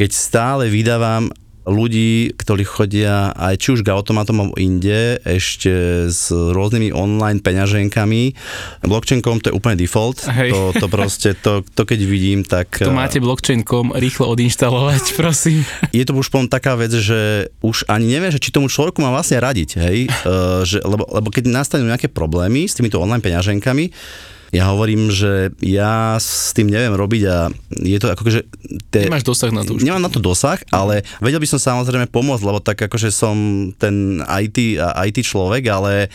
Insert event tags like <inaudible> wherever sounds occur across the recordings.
keď stále vydávam ľudí, ktorí chodia aj či už k automatom alebo inde, ešte s rôznymi online peňaženkami. Blockchain.com to je úplne default. Hej. To, to proste, to, to keď vidím, tak... To máte blockchain.com rýchlo odinštalovať, <laughs> prosím. Je to už potom taká vec, že už ani neviem, že či tomu človeku má vlastne radiť, hej? Uh, že, lebo, lebo keď nastanú nejaké problémy s týmito online peňaženkami, ja hovorím, že ja s tým neviem robiť a je to ako že... Te, Nemáš dosah na to už. Nemám na to dosah, ale vedel by som samozrejme pomôcť, lebo tak akože som ten IT, IT človek, ale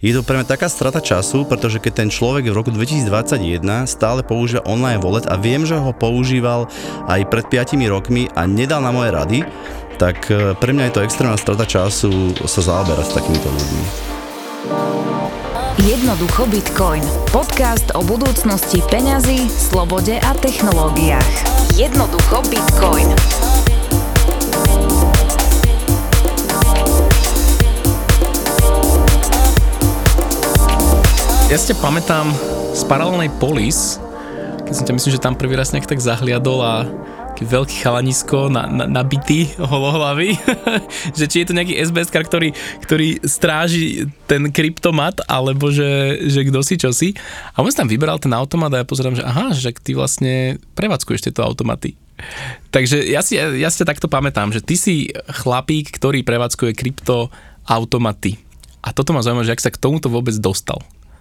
je to pre mňa taká strata času, pretože keď ten človek v roku 2021 stále používa online wallet a viem, že ho používal aj pred 5 rokmi a nedal na moje rady, tak eh, pre mňa je to extrémna strata času sa zaoberať s takýmito ľuďmi. Jednoducho Bitcoin. Podcast o budúcnosti peňazí, slobode a technológiách. Jednoducho Bitcoin. Ja ťa pamätám z paralelnej polis, keď som ťa myslím, že tam prvý raz nejak tak zahliadol a veľký chalanisko na, na, nabitý <laughs> holohlavy, <laughs> že či je to nejaký SBS, ktorý, ktorý stráži ten kryptomat, alebo že, že kto si čo si. A on si tam vyberal ten automat a ja pozerám, že aha, že ty vlastne prevádzkuješ tieto automaty. Takže ja si, ja si takto pamätám, že ty si chlapík, ktorý prevádzkuje kryptoautomaty. A toto ma zaujíma, že ak sa k tomuto vôbec dostal.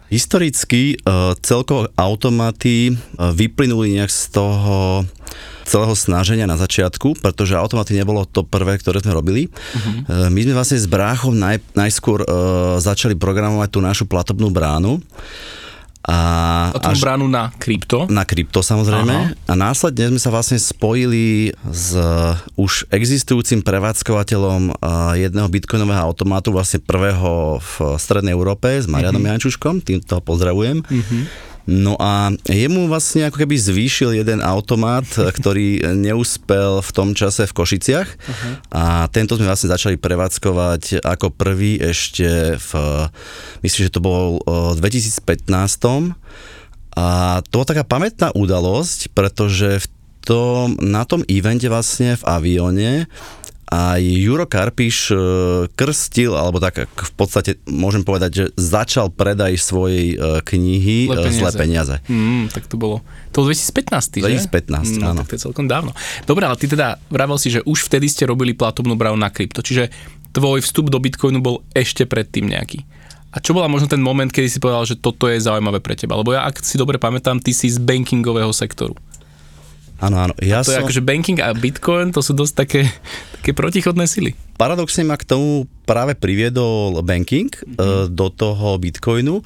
Historicky uh, celkovo automaty uh, vyplynuli nejak z toho celého snaženia na začiatku, pretože automaty nebolo to prvé, ktoré sme robili. Uh-huh. My sme vlastne s bráchom naj, najskôr uh, začali programovať tú našu platobnú bránu. A, a tú až, bránu na krypto? Na krypto samozrejme. Aha. A následne sme sa vlastne spojili s už existujúcim prevádzkovateľom jedného bitcoinového automátu, vlastne prvého v Strednej Európe, s Marianom uh-huh. Jančuškom, týmto pozdravujem. Uh-huh. No a jemu vlastne ako keby zvýšil jeden automat, ktorý neúspel v tom čase v Košiciach uh-huh. a tento sme vlastne začali prevádzkovať ako prvý ešte v, myslím, že to bol v 2015. A to bola taká pamätná udalosť, pretože v tom, na tom evente vlastne v avióne aj Juro Karpiš e, krstil, alebo tak v podstate môžem povedať, že začal predaj svojej e, knihy Zle peniaze. Zle peniaze. Mm, tak to bolo, to bolo 2015, 2015, že? Mm, áno. Tak to je celkom dávno. Dobre, ale ty teda vravel si, že už vtedy ste robili platobnú bránu na krypto, čiže tvoj vstup do Bitcoinu bol ešte predtým nejaký. A čo bola možno ten moment, kedy si povedal, že toto je zaujímavé pre teba? Lebo ja, ak si dobre pamätám, ty si z bankingového sektoru. Áno, áno. Ja a to som... je akože banking a bitcoin, to sú dosť také, také protichodné sily. Paradoxne ma k tomu práve priviedol banking mm-hmm. do toho bitcoinu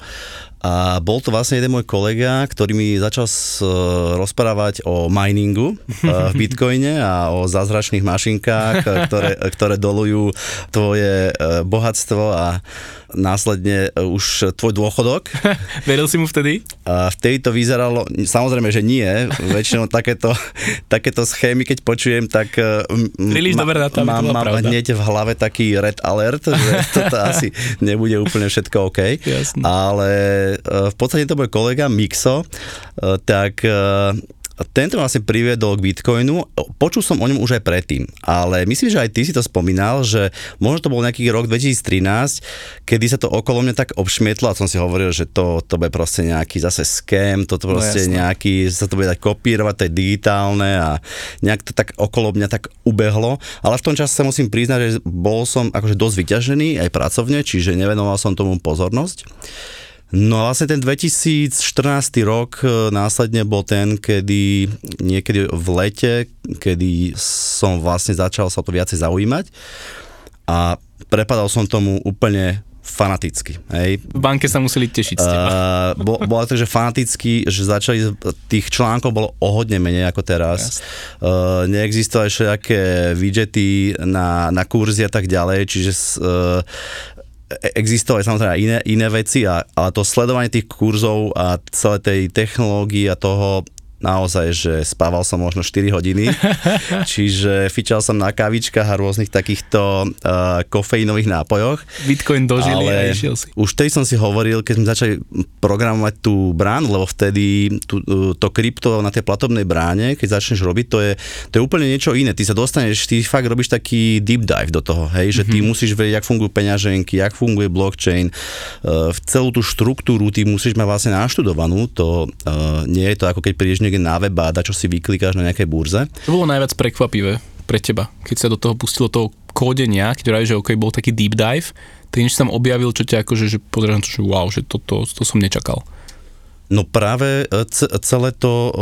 a bol to vlastne jeden môj kolega, ktorý mi začal s, uh, rozprávať o miningu uh, v <laughs> bitcoine a o zázračných mašinkách, ktoré, ktoré dolujú tvoje bohatstvo a následne už tvoj dôchodok. <laughs> Veril si mu vtedy? A vtedy to vyzeralo, samozrejme, že nie. Väčšinou takéto, takéto schémy, keď počujem, tak Príliš ma, dobre na to, mám, mám hneď v hlave taký red alert, že <laughs> toto asi nebude úplne všetko OK. Jasne. Ale E, v podstate to bol kolega Mixo, e, tak tento vlastne priviedol k Bitcoinu. Počul som o ňom už aj predtým, ale myslím, že aj ty si to spomínal, že možno to bol nejaký rok 2013, kedy sa to okolo mňa tak obšmietlo a som si hovoril, že to, to bude proste nejaký zase scam, toto no proste no, nejaký, sa to bude dať kopírovať, to je digitálne a nejak to tak okolo mňa tak ubehlo, ale v tom čase sa musím priznať, že bol som akože dosť vyťažený aj pracovne, čiže nevenoval som tomu pozornosť. No a vlastne ten 2014 rok e, následne bol ten, kedy niekedy v lete, kedy som vlastne začal sa to viacej zaujímať a prepadal som tomu úplne fanaticky. Hej. V banke sa museli tešiť z teba. Uh, bo, bolo to, že fanaticky, že začali, tých článkov bolo o hodne menej ako teraz. Uh, neexistovali všelijaké widgety na, na kurzy a tak ďalej, čiže uh, existovali samozrejme iné, iné veci, a, ale to sledovanie tých kurzov a celé tej technológie a toho naozaj, že spával som možno 4 hodiny, <laughs> čiže fičal som na kavičkách a rôznych takýchto uh, kofeínových nápojoch. Bitcoin dožili a išiel si. Už vtedy som si hovoril, keď sme začali programovať tú bránu, lebo vtedy tú, to krypto na tej platobnej bráne, keď začneš robiť, to je, to je úplne niečo iné. Ty sa dostaneš, ty fakt robíš taký deep dive do toho, hej, že ty mm-hmm. musíš vedieť, jak fungujú peňaženky, jak funguje blockchain, uh, celú tú štruktúru ty musíš mať vlastne naštudovanú, to uh, nie je to ako keď prídeš niekde na web a čo si vyklikáš na nejakej burze. Čo bolo najviac prekvapivé pre teba, keď sa do toho pustilo toho kódenia, keď vravíš, že OK, bol taký deep dive, ty niečo tam objavil, čo ťa akože, že pozrieš to, že wow, že toto to, to som nečakal. No práve e, celé to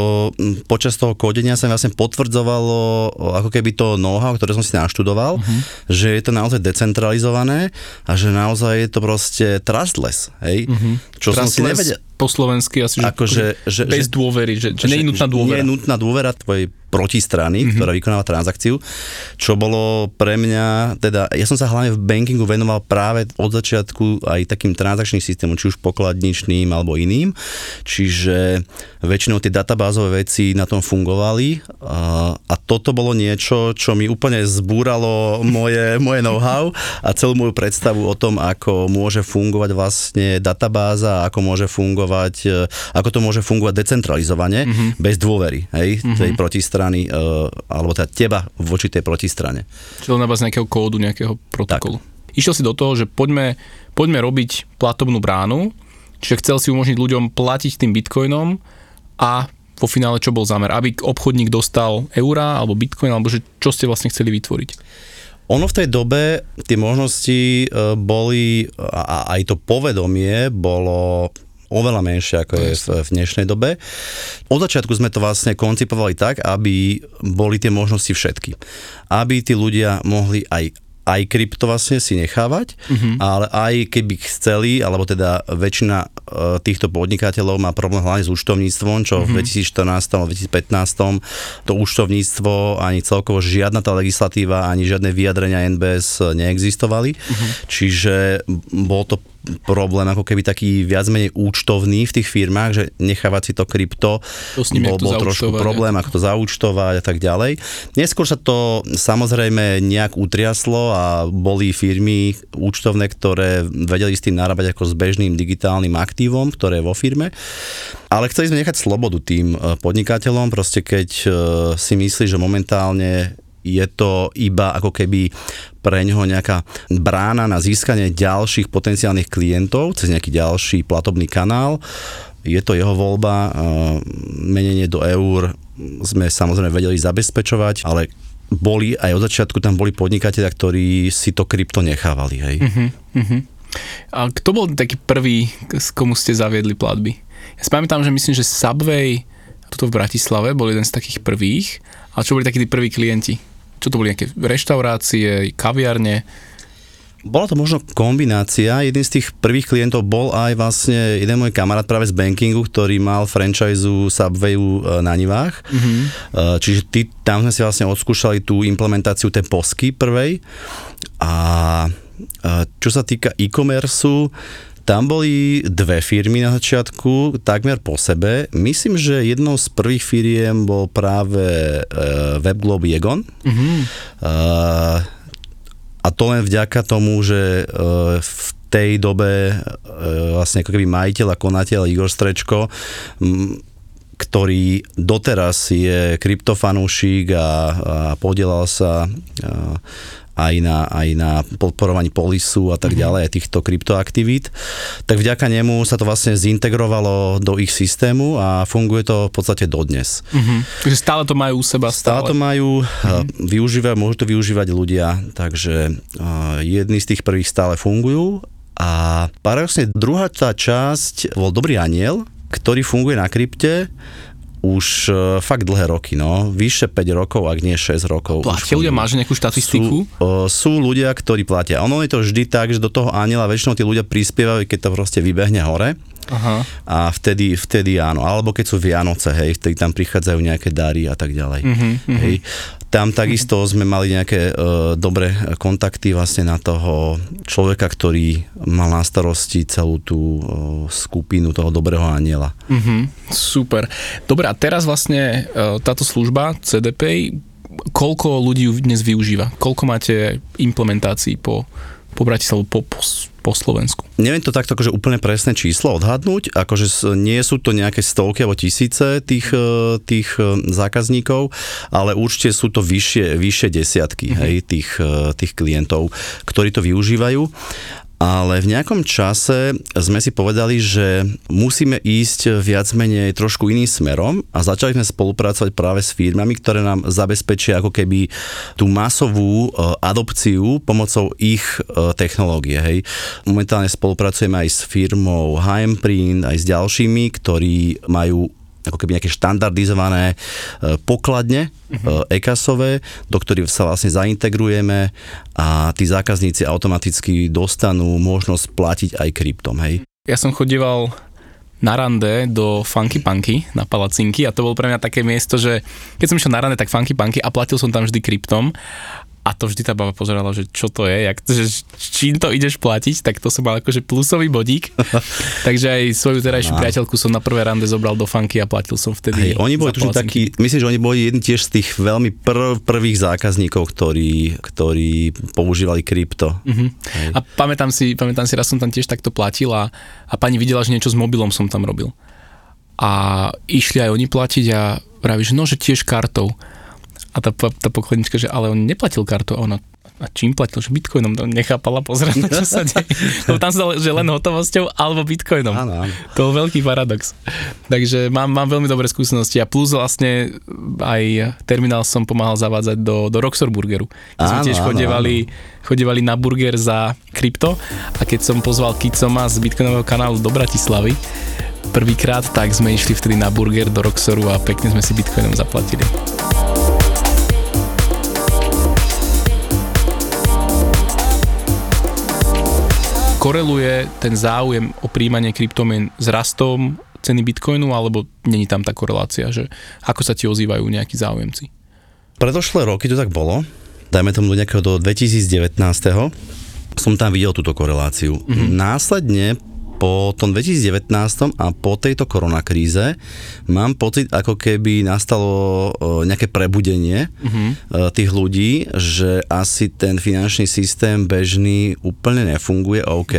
počas toho kódenia sa mi vlastne potvrdzovalo ako keby to know-how, ktoré som si naštudoval, uh-huh. že je to naozaj decentralizované a že naozaj je to proste trustless, hej? Uh-huh. Čo trustless. som si nevedel po slovensky asi, že, ako, že, že bez že, dôvery, že, že, že nie je nutná dôvera. Nie je nutná dôvera tvojej protistrany, mm-hmm. ktorá vykonáva transakciu, čo bolo pre mňa, teda ja som sa hlavne v bankingu venoval práve od začiatku aj takým transakčným systémom, či už pokladničným alebo iným, čiže väčšinou tie databázové veci na tom fungovali a, a toto bolo niečo, čo mi úplne zbúralo moje, <laughs> moje know-how a celú moju predstavu o tom, ako môže fungovať vlastne databáza, ako môže fungovať, e, ako to môže fungovať decentralizovane, mm-hmm. bez dôvery, hej, mm-hmm. tej protistrany strany, uh, alebo teda teba voči tej protistrane. Čiže na báze nejakého kódu, nejakého protokolu. Tak. Išiel si do toho, že poďme, poďme robiť platobnú bránu, čiže chcel si umožniť ľuďom platiť tým bitcoinom a po finále čo bol zámer? Aby obchodník dostal eurá alebo bitcoin, alebo že čo ste vlastne chceli vytvoriť? Ono v tej dobe, tie možnosti uh, boli, a aj to povedomie bolo oveľa menšie ako je v, v dnešnej dobe. Od začiatku sme to vlastne koncipovali tak, aby boli tie možnosti všetky. Aby tí ľudia mohli aj aj krypto vlastne si nechávať, uh-huh. ale aj keby chceli, alebo teda väčšina uh, týchto podnikateľov má problém hlavne s účtovníctvom, čo uh-huh. v 2014 alebo 2015 to účtovníctvo ani celkovo žiadna tá legislatíva, ani žiadne vyjadrenia NBS neexistovali. Uh-huh. Čiže bol to problém ako keby taký viac menej účtovný v tých firmách, že nechávať si to krypto to ním, bol, bol trošku problém, ako to zaúčtovať a tak ďalej. Neskôr sa to samozrejme nejak utriaslo a boli firmy účtovné, ktoré vedeli s tým narábať ako s bežným digitálnym aktívom, ktoré je vo firme. Ale chceli sme nechať slobodu tým eh, podnikateľom, proste keď eh, si myslí, že momentálne je to iba ako keby pre ňoho nejaká brána na získanie ďalších potenciálnych klientov cez nejaký ďalší platobný kanál. Je to jeho voľba, menenie do eur sme samozrejme vedeli zabezpečovať, ale boli aj od začiatku tam boli podnikatelia, ktorí si to krypto nechávali. Hej. Uh-huh, uh-huh. A kto bol taký prvý, s komu ste zaviedli platby? Ja si pamätám, že myslím, že Subway tuto v Bratislave bol jeden z takých prvých. A čo boli takí tí prví klienti? Čo to boli nejaké reštaurácie, kaviarne? Bola to možno kombinácia. Jeden z tých prvých klientov bol aj vlastne jeden môj kamarát práve z bankingu, ktorý mal franchise Subwayu e, na Nivách. Mm-hmm. Čiže ty, tam sme si vlastne odskúšali tú implementáciu tej posky prvej. A e, čo sa týka e-commerce, tam boli dve firmy na začiatku, takmer po sebe. Myslím, že jednou z prvých firiem bol práve uh, WebGlobe Egon. Mm-hmm. Uh, a to len vďaka tomu, že uh, v tej dobe uh, vlastne ako keby majiteľ a konateľ Igor Strečko m, ktorý doteraz je kryptofanúšik a, a podielal sa a, aj na, aj na podporovaní polisu a tak mhm. ďalej, aj týchto kryptoaktivít, tak vďaka nemu sa to vlastne zintegrovalo do ich systému a funguje to v podstate dodnes. Mm-hmm. Takže stále to majú u seba? Stále, stále to majú, mm-hmm. využívajú, môžu to využívať ľudia, takže uh, jedni z tých prvých stále fungujú a paradoxne druhá tá časť bol Dobrý aniel, ktorý funguje na krypte už uh, fakt dlhé roky, no. Vyše 5 rokov, ak nie 6 rokov. Platia ľudia, máš nejakú štatistiku? Sú, uh, sú ľudia, ktorí platia. Ono je to vždy tak, že do toho aniela väčšinou tí ľudia prispievajú, keď to proste vybehne hore. Aha. A vtedy, vtedy áno. Alebo keď sú Vianoce, hej, vtedy tam prichádzajú nejaké dary a tak ďalej. Uh-huh, uh-huh. Hej. Tam takisto sme mali nejaké uh, dobré kontakty vlastne na toho človeka, ktorý mal na starosti celú tú uh, skupinu toho dobrého aniela. Uh-huh. Super. Dobre, a a teraz vlastne e, táto služba CDP, koľko ľudí ju dnes využíva? Koľko máte implementácií po, po Bratislavu, po, po, po Slovensku? Neviem to takto akože úplne presné číslo odhadnúť, akože nie sú to nejaké stovky alebo tisíce tých, e, tých e, zákazníkov, ale určite sú to vyššie, vyššie desiatky mm-hmm. hej, tých, tých klientov, ktorí to využívajú ale v nejakom čase sme si povedali, že musíme ísť viac menej trošku iným smerom a začali sme spolupracovať práve s firmami, ktoré nám zabezpečia ako keby tú masovú e, adopciu pomocou ich e, technológie. Hej. Momentálne spolupracujeme aj s firmou HM Print, aj s ďalšími, ktorí majú ako keby nejaké štandardizované e, pokladne uh-huh. EKASové, do ktorých sa vlastne zaintegrujeme a tí zákazníci automaticky dostanú možnosť platiť aj kryptom, hej. Ja som chodíval na rande do Funky Punky na Palacinky a to bolo pre mňa také miesto, že keď som išiel na rande, tak Funky Punky a platil som tam vždy kryptom a to vždy tá baba pozerala, že čo to je, jak, že čím to ideš platiť, tak to som mal akože plusový bodík. <laughs> Takže aj svoju terajšiu no. priateľku som na prvé rande zobral do funky a platil som vtedy. Hej, oni boli tuším takí, myslím, že oni boli jedni tiež z tých veľmi prv, prvých zákazníkov, ktorí, ktorí používali krypto. Uh-huh. A pamätám si, pamätám si, raz som tam tiež takto platil a, a pani videla, že niečo s mobilom som tam robil. A išli aj oni platiť a praví, že no, že tiež kartou. A tá, tá pokladnička, že ale on neplatil kartu a ona a čím platil, že bitcoinom, to nechápala pozerať čo sa <laughs> deje. Lebo tam sa že len hotovosťou alebo bitcoinom. Áno, áno. To bol veľký paradox. Takže mám, mám veľmi dobré skúsenosti a plus vlastne aj terminál som pomáhal zavádzať do, do Roxor Burgeru. Keď sme tiež chodevali, chodevali na burger za krypto a keď som pozval Kicoma z bitcoinového kanálu do Bratislavy, prvýkrát, tak sme išli vtedy na burger do Roxoru a pekne sme si bitcoinom zaplatili. Koreluje ten záujem o príjmanie kryptomien s rastom ceny bitcoinu, alebo není tam tá korelácia, že ako sa ti ozývajú nejakí záujemci? Predošlé roky to tak bolo, dajme tomu do nejakého do 2019 som tam videl túto koreláciu. Mm-hmm. Následne po tom 2019 a po tejto koronakríze mám pocit, ako keby nastalo nejaké prebudenie uh-huh. tých ľudí, že asi ten finančný systém bežný úplne nefunguje OK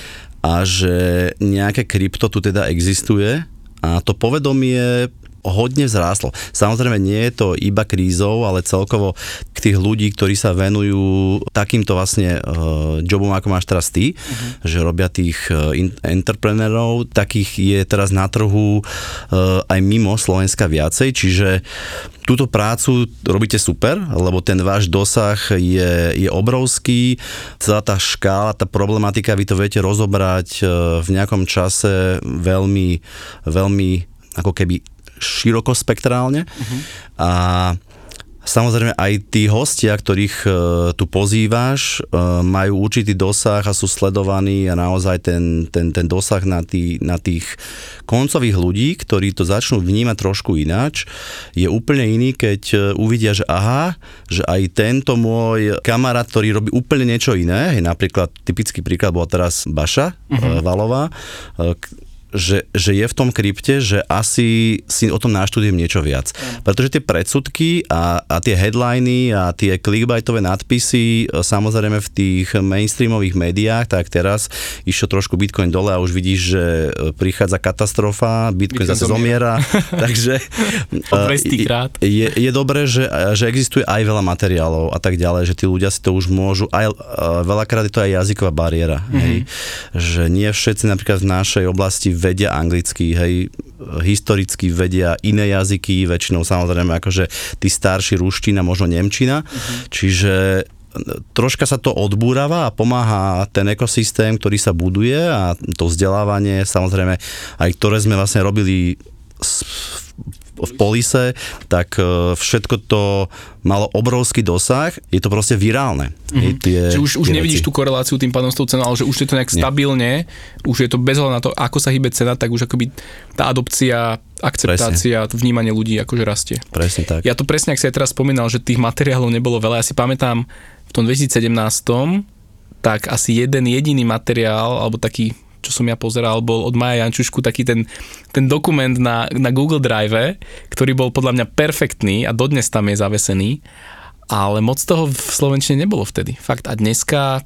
<laughs> a že nejaké krypto tu teda existuje a to povedomie hodne vzrástlo. Samozrejme nie je to iba krízou, ale celkovo k tých ľudí, ktorí sa venujú takýmto vlastne uh, jobom, ako máš teraz ty, uh-huh. že robia tých uh, in- entrepreneurov, takých je teraz na trhu uh, aj mimo Slovenska viacej, čiže túto prácu robíte super, lebo ten váš dosah je, je obrovský, celá tá škála, tá problematika, vy to viete rozobrať v nejakom čase veľmi, veľmi ako keby širokospektrálne. Uh-huh. A Samozrejme aj tí hostia, ktorých e, tu pozývaš, e, majú určitý dosah a sú sledovaní a naozaj ten, ten, ten dosah na, tý, na tých koncových ľudí, ktorí to začnú vnímať trošku ináč, je úplne iný, keď e, uvidia, že aha, že aj tento môj kamarát, ktorý robí úplne niečo iné, je napríklad typický príklad bol teraz Baša uh-huh. Valová, že, že je v tom krypte, že asi si o tom naštudujem niečo viac. Pretože tie predsudky a, a tie headliny a tie clickbaitové nadpisy e, samozrejme v tých mainstreamových médiách, tak teraz išiel trošku Bitcoin dole a už vidíš, že e, prichádza katastrofa, Bitcoin, Bitcoin zase zomiera. <laughs> takže <laughs> e, je, je dobré, že, že existuje aj veľa materiálov a tak ďalej, že tí ľudia si to už môžu, aj veľakrát je to aj jazyková bariéra, mm-hmm. hej, že nie všetci napríklad v našej oblasti vedia anglicky, hej, historicky vedia iné jazyky, väčšinou samozrejme akože tí starší ruština, možno nemčina, uh-huh. čiže troška sa to odbúrava a pomáha ten ekosystém, ktorý sa buduje a to vzdelávanie, samozrejme, aj ktoré sme vlastne robili v polise, tak e, všetko to malo obrovský dosah, je to proste virálne. Mm-hmm. Tie, Čiže už, už nevidíš tú koreláciu tým pádom s tou cenou, ale že už je to nejak Nie. stabilne, už je to bez na to, ako sa hýbe cena, tak už akoby tá adopcia, akceptácia, presne. vnímanie ľudí akože rastie. Presne tak. Ja to presne, ak si aj teraz spomínal, že tých materiálov nebolo veľa, ja si pamätám v tom 2017 tak asi jeden jediný materiál, alebo taký čo som ja pozeral, bol od Maja Jančušku taký ten, ten dokument na, na Google Drive, ktorý bol podľa mňa perfektný a dodnes tam je zavesený, ale moc toho v Slovenčine nebolo vtedy. Fakt a dneska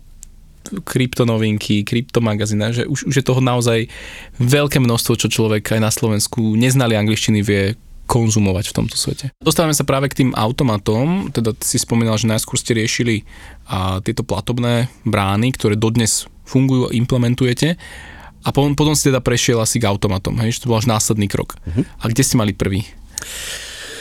kryptonovinky, kryptomagazína, že už, už je toho naozaj veľké množstvo, čo človek aj na Slovensku neznali angličtiny vie konzumovať v tomto svete. Dostávame sa práve k tým automatom, teda si spomínal, že najskôr ste riešili a, tieto platobné brány, ktoré dodnes fungujú, implementujete a potom, potom si teda prešiel asi k automatom, hej, že to bol až následný krok. Uh-huh. A kde ste mali prvý?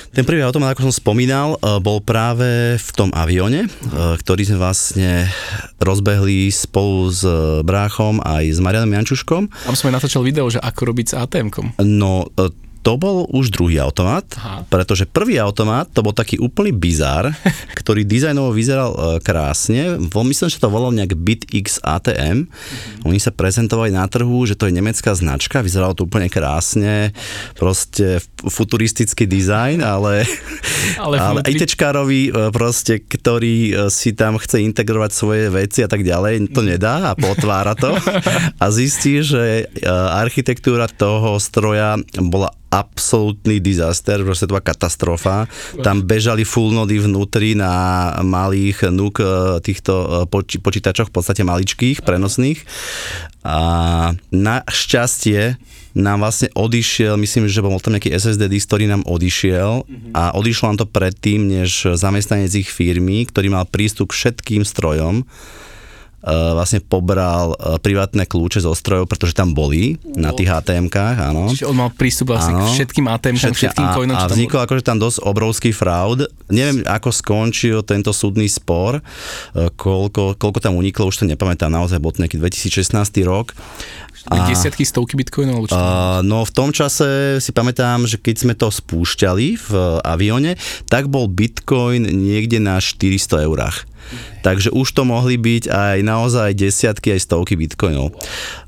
Ten prvý automat, ako som spomínal, e, bol práve v tom avione, e, ktorý sme vlastne rozbehli spolu s bráchom aj s Marianom Jančuškom. Tam sme natáčal video, že ako robiť s ATM-kom. No, e, to bol už druhý automat, Aha. pretože prvý automat to bol taký úplný bizar, <laughs> ktorý dizajnovo vyzeral uh, krásne. Myslím, že to volal nejak BitX ATM. Mm-hmm. Oni sa prezentovali na trhu, že to je nemecká značka, vyzeralo to úplne krásne, proste futuristický dizajn, ale, <laughs> ale, ale ITčkárovi uh, proste, ktorý uh, si tam chce integrovať svoje veci a tak ďalej, to nedá a potvára to <laughs> a zistí, že architektúra toho stroja bola absolútny disaster, proste to bola katastrofa. Tam bežali full nody vnútri na malých núk e, týchto e, poči- počítačoch, v podstate maličkých, prenosných. A našťastie nám vlastne odišiel, myslím, že bol tam nejaký SSD disk, ktorý nám odišiel a odišlo nám to predtým, než zamestnanec ich firmy, ktorý mal prístup k všetkým strojom, vlastne pobral e, privátne kľúče zo strojov, pretože tam boli na tých ATM-kách, áno. Čiže on mal prístup vlastne áno, k všetkým ATM-kám, všetkým coinom. A, a vznikol akože tam dosť obrovský fraud. Neviem, ako skončil tento súdny spor, e, koľko, koľko tam uniklo, už to nepamätám, naozaj bol to nejaký 2016 rok. A, desiatky, stovky bitcoinov? A, no v tom čase si pamätám, že keď sme to spúšťali v avione, tak bol bitcoin niekde na 400 eurách. Takže už to mohli byť aj naozaj desiatky, aj stovky bitcoinov.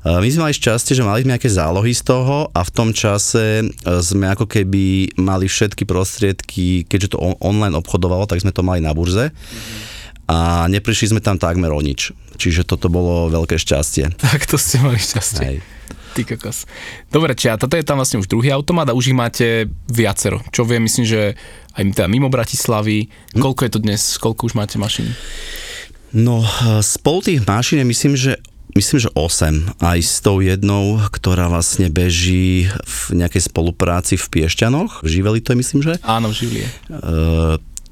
My sme mali šťastie, že mali sme nejaké zálohy z toho a v tom čase e, sme ako keby mali všetky prostriedky, keďže to online obchodovalo, tak sme to mali na burze. A neprišli sme tam takmer o nič. Čiže toto bolo veľké šťastie. <laughs> Tak to ste mali šťastie. Hej. Ty kokos. Dobre, čia, toto je tam vlastne už druhý automat a už ich máte viacero. Čo viem, myslím, že aj teda mimo Bratislavy. Hm? Koľko je to dnes? Koľko už máte mašín? No, spolu tých mašín je myslím, že Myslím, že 8. Aj s tou jednou, ktorá vlastne beží v nejakej spolupráci v Piešťanoch. V Živeli to je, myslím, že? Áno, v Živlie.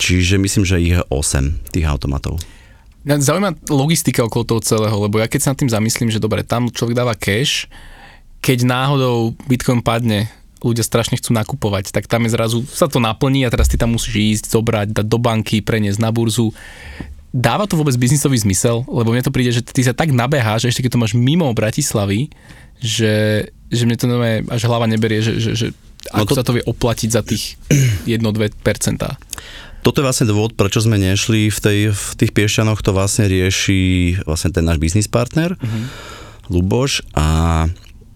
Čiže myslím, že ich je 8 tých automatov. Zaujíma logistika okolo toho celého, lebo ja keď sa nad tým zamyslím, že dobre, tam človek dáva cash, keď náhodou Bitcoin padne, ľudia strašne chcú nakupovať, tak tam je zrazu, sa to naplní a teraz ty tam musíš ísť, zobrať, dať do banky, preniesť na burzu. Dáva to vôbec biznisový zmysel? Lebo mne to príde, že ty sa tak nabeháš, že ešte keď to máš mimo Bratislavy, že, že mne to nové až hlava neberie, že, že, že no ako to... sa to vie oplatiť za tých <clears throat> 1-2%. Toto je vlastne dôvod, prečo sme nešli v, tej, v tých Piešťanoch, to vlastne rieši vlastne ten náš biznis partner, uh-huh. Luboš a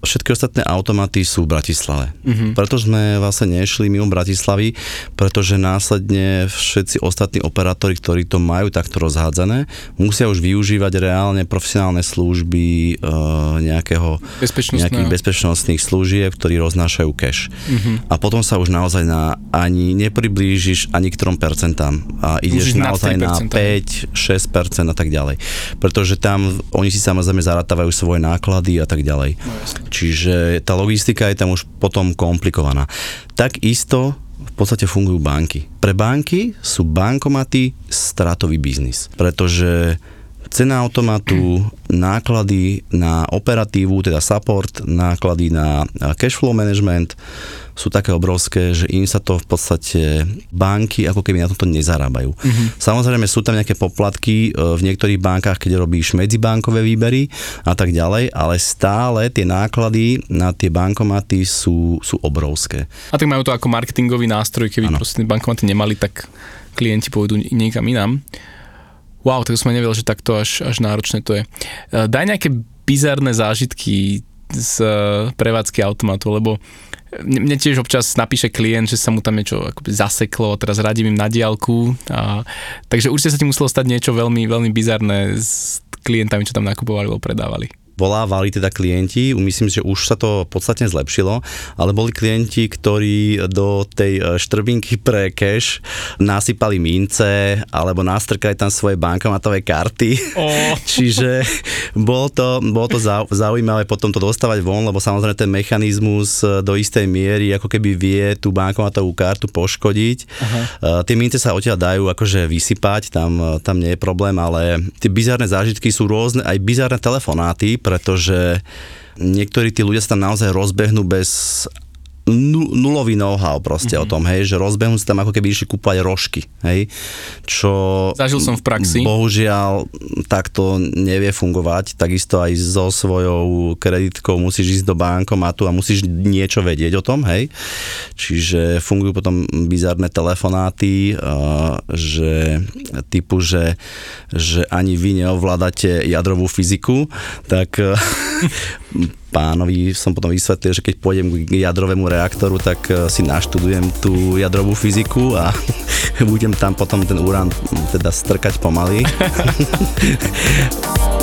všetky ostatné automaty sú v Bratislave. Mm-hmm. Preto sme vlastne nešli mimo Bratislavy, pretože následne všetci ostatní operátori, ktorí to majú takto rozhádzané, musia už využívať reálne profesionálne služby e, nejakého, nejakých bezpečnostných služieb, ktorí roznášajú cash. Mm-hmm. A potom sa už naozaj na, ani nepriblížiš ani k 3% a ideš Môžeš naozaj na 5, 6% a tak ďalej. Pretože tam oni si samozrejme zarátávajú svoje náklady a tak ďalej. No, Čiže tá logistika je tam už potom komplikovaná. Takisto v podstate fungujú banky. Pre banky sú bankomaty stratový biznis, pretože cena automatu, náklady na operatívu, teda support, náklady na cash flow management, sú také obrovské, že im sa to v podstate banky ako keby na toto nezarábajú. Mm-hmm. Samozrejme sú tam nejaké poplatky e, v niektorých bankách, keď robíš medzibankové výbery a tak ďalej, ale stále tie náklady na tie bankomaty sú, sú obrovské. A tak majú to ako marketingový nástroj, keby ano. proste bankomaty nemali, tak klienti pôjdu niekam inám. Wow, tak som nevedel, že takto až, až náročné to je. E, daj nejaké bizarné zážitky z e, prevádzky automatu, lebo mne tiež občas napíše klient, že sa mu tam niečo akoby zaseklo, teraz radím im na diálku. A, takže určite sa ti muselo stať niečo veľmi, veľmi bizarné s klientami, čo tam nakupovali alebo predávali. Volávali teda klienti, myslím, že už sa to podstatne zlepšilo, ale boli klienti, ktorí do tej e, štrbinky pre cash nasypali mince alebo nastrkali tam svoje bankomatové karty. Oh. <laughs> Čiže bolo to, bolo to zaujímavé potom to dostávať von, lebo samozrejme ten mechanizmus e, do istej miery ako keby vie tú bankomatovú kartu poškodiť. Aha. E, tie mince sa odtiaľ dajú akože vysypať, tam, tam nie je problém, ale tie bizarné zážitky sú rôzne, aj bizarné telefonáty, pretože niektorí tí ľudia sa tam naozaj rozbehnú bez nulový know-how proste mm-hmm. o tom, hej, že rozbehnú sa tam ako keby išli kúpať rožky, hej, čo... Zažil som v praxi. Bohužiaľ, takto nevie fungovať, takisto aj so svojou kreditkou musíš ísť do bankomatu a musíš niečo vedieť o tom, hej, čiže fungujú potom bizarné telefonáty, že typu, že, že ani vy neovládate jadrovú fyziku, tak <laughs> pánovi som potom vysvetlil, že keď pôjdem k jadrovému reaktoru, tak e, si naštudujem tú jadrovú fyziku a <laughs> budem tam potom ten urán teda strkať pomaly. <laughs>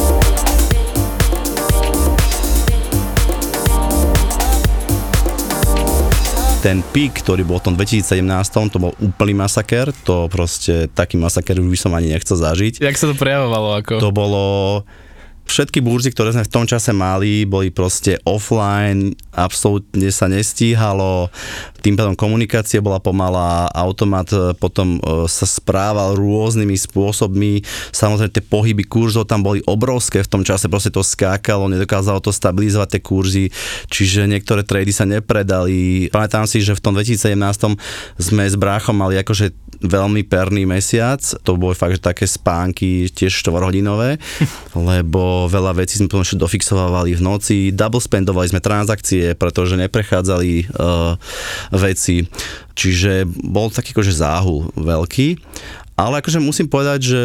ten pík, ktorý bol v tom 2017, to bol úplný masaker, to proste taký masaker už by som ani nechcel zažiť. Jak sa to prejavovalo? Ako? To bolo všetky burzy, ktoré sme v tom čase mali, boli proste offline, absolútne sa nestíhalo, tým pádom komunikácia bola pomalá, automat e, potom e, sa správal rôznymi spôsobmi, samozrejme tie pohyby kurzov tam boli obrovské, v tom čase proste to skákalo, nedokázalo to stabilizovať tie kurzy, čiže niektoré trady sa nepredali. Pamätám si, že v tom 2017 sme s bráchom mali akože veľmi perný mesiac, to boli fakt, že také spánky tiež 4 hodinové, <laughs> lebo veľa vecí sme potom ešte dofixovali v noci, double spendovali sme transakcie, pretože neprechádzali uh, veci, čiže bol taký akože záhul veľký, ale akože musím povedať, že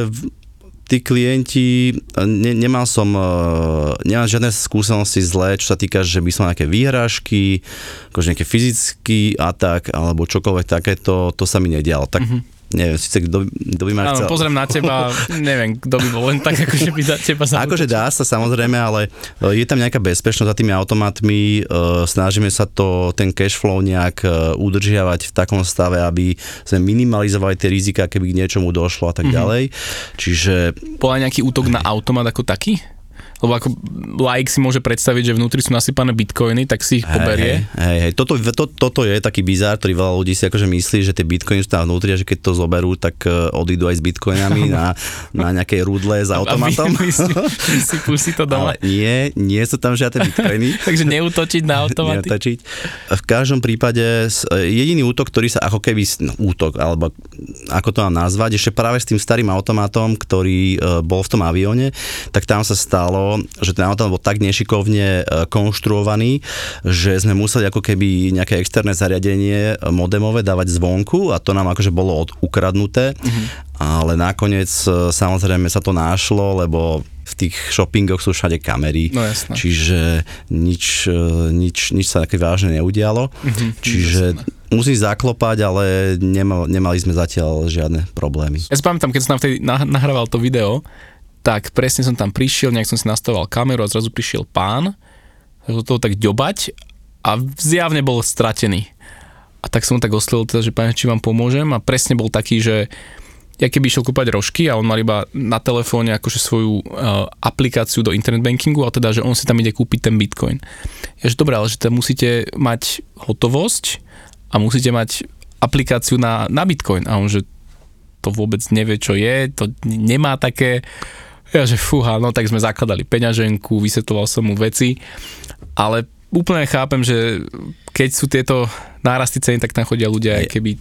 tí klienti, ne, nemal som uh, nemal žiadne skúsenosti zlé, čo sa týka, že by som nejaké výhražky, akože nejaký fyzický atak alebo čokoľvek takéto, to sa mi nedialo. Tak mm-hmm neviem, síce kto, kto by ma Áno, chcel. pozriem na teba, <laughs> neviem, kto by bol len tak, akože by za teba sa Akože dá sa samozrejme, ale e, je tam nejaká bezpečnosť za tými automatmi, e, snažíme sa to, ten cash flow nejak e, udržiavať v takom stave, aby sme minimalizovali tie rizika, keby k niečomu došlo a tak mm-hmm. ďalej. Čiže... Bola nejaký útok na automat ako taký? Lebo ako like si môže predstaviť, že vnútri sú nasypané bitcoiny, tak si ich poberie. Hej, hej, hej. Toto, to, toto je taký bizár, ktorý veľa ľudí si akože myslí, že tie bitcoiny sú tam vnútri a že keď to zoberú, tak uh, odídu aj s bitcoinami na, na nejakej rudle s automatom. si si <laughs> to doma. Ale nie, nie sú tam žiadne bitcoiny. <laughs> Takže neútočiť na <laughs> automaty. Neútočiť. V každom prípade jediný útok, ktorý sa ako keby, no, útok, alebo ako to mám nazvať, ešte práve s tým starým automatom, ktorý uh, bol v tom avióne, tak tam sa stalo že ten automat bol tak nešikovne e, konštruovaný, že sme museli ako keby nejaké externé zariadenie e, modemové dávať zvonku a to nám akože bolo od, ukradnuté, mm-hmm. ale nakoniec e, samozrejme sa to nášlo, lebo v tých shoppingoch sú všade kamery, no, jasné. čiže nič, nič, nič sa také vážne neudialo. Mm-hmm, čiže jasné musím zaklopať, ale nemal, nemali sme zatiaľ žiadne problémy. Ja si pamätám, keď som tam vtedy nahrával to video, tak presne som tam prišiel, nejak som si nastavoval kameru a zrazu prišiel pán, do toho tak ďobať a zjavne bol stratený. A tak som tak oslovil teda, že pán, či vám pomôžem a presne bol taký, že ja keby išiel kúpať rožky a on mal iba na telefóne akože svoju uh, aplikáciu do internet bankingu a teda, že on si tam ide kúpiť ten bitcoin. Ja že dobré, ale že tam musíte mať hotovosť a musíte mať aplikáciu na, na bitcoin. A on, že to vôbec nevie, čo je, to nemá také ja, že fúha, no tak sme zakladali peňaženku, vysvetloval som mu veci, ale úplne chápem, že keď sú tieto nárasty ceny, tak tam chodia ľudia, aj keby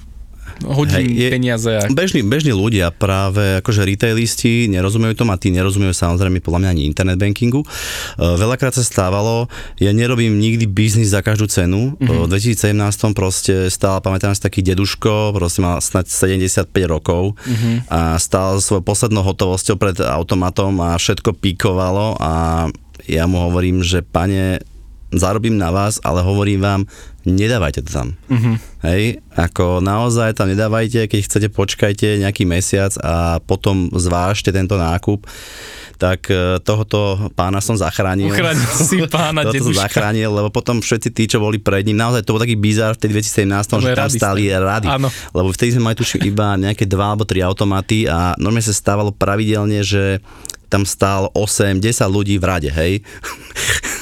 hodín Hej, je, peniaze. A... Bežní, bežní ľudia práve, akože retailisti nerozumejú tomu a tí nerozumejú samozrejme podľa mňa ani internet bankingu. E, veľakrát sa stávalo, ja nerobím nikdy biznis za každú cenu. Mm-hmm. V 2017 proste stál, pamätám si taký deduško, proste mal snad 75 rokov mm-hmm. a stál svojou poslednou hotovosťou pred automatom a všetko píkovalo a ja mu hovorím, že pane, zarobím na vás, ale hovorím vám, nedávajte to tam. Mhm. Hej, ako naozaj tam nedávajte, keď chcete, počkajte nejaký mesiac a potom zvážte tento nákup tak e, tohoto pána som zachránil. Ochránil si <laughs> pána Toto som zachránil, lebo potom všetci tí, čo boli pred ním, naozaj to bol taký bizar v tej 2017, že tam stáli rady. Áno. Lebo vtedy sme mali tuším iba nejaké dva alebo tri automaty a normálne sa stávalo pravidelne, že tam stál 8, 10 ľudí v rade, hej. <laughs>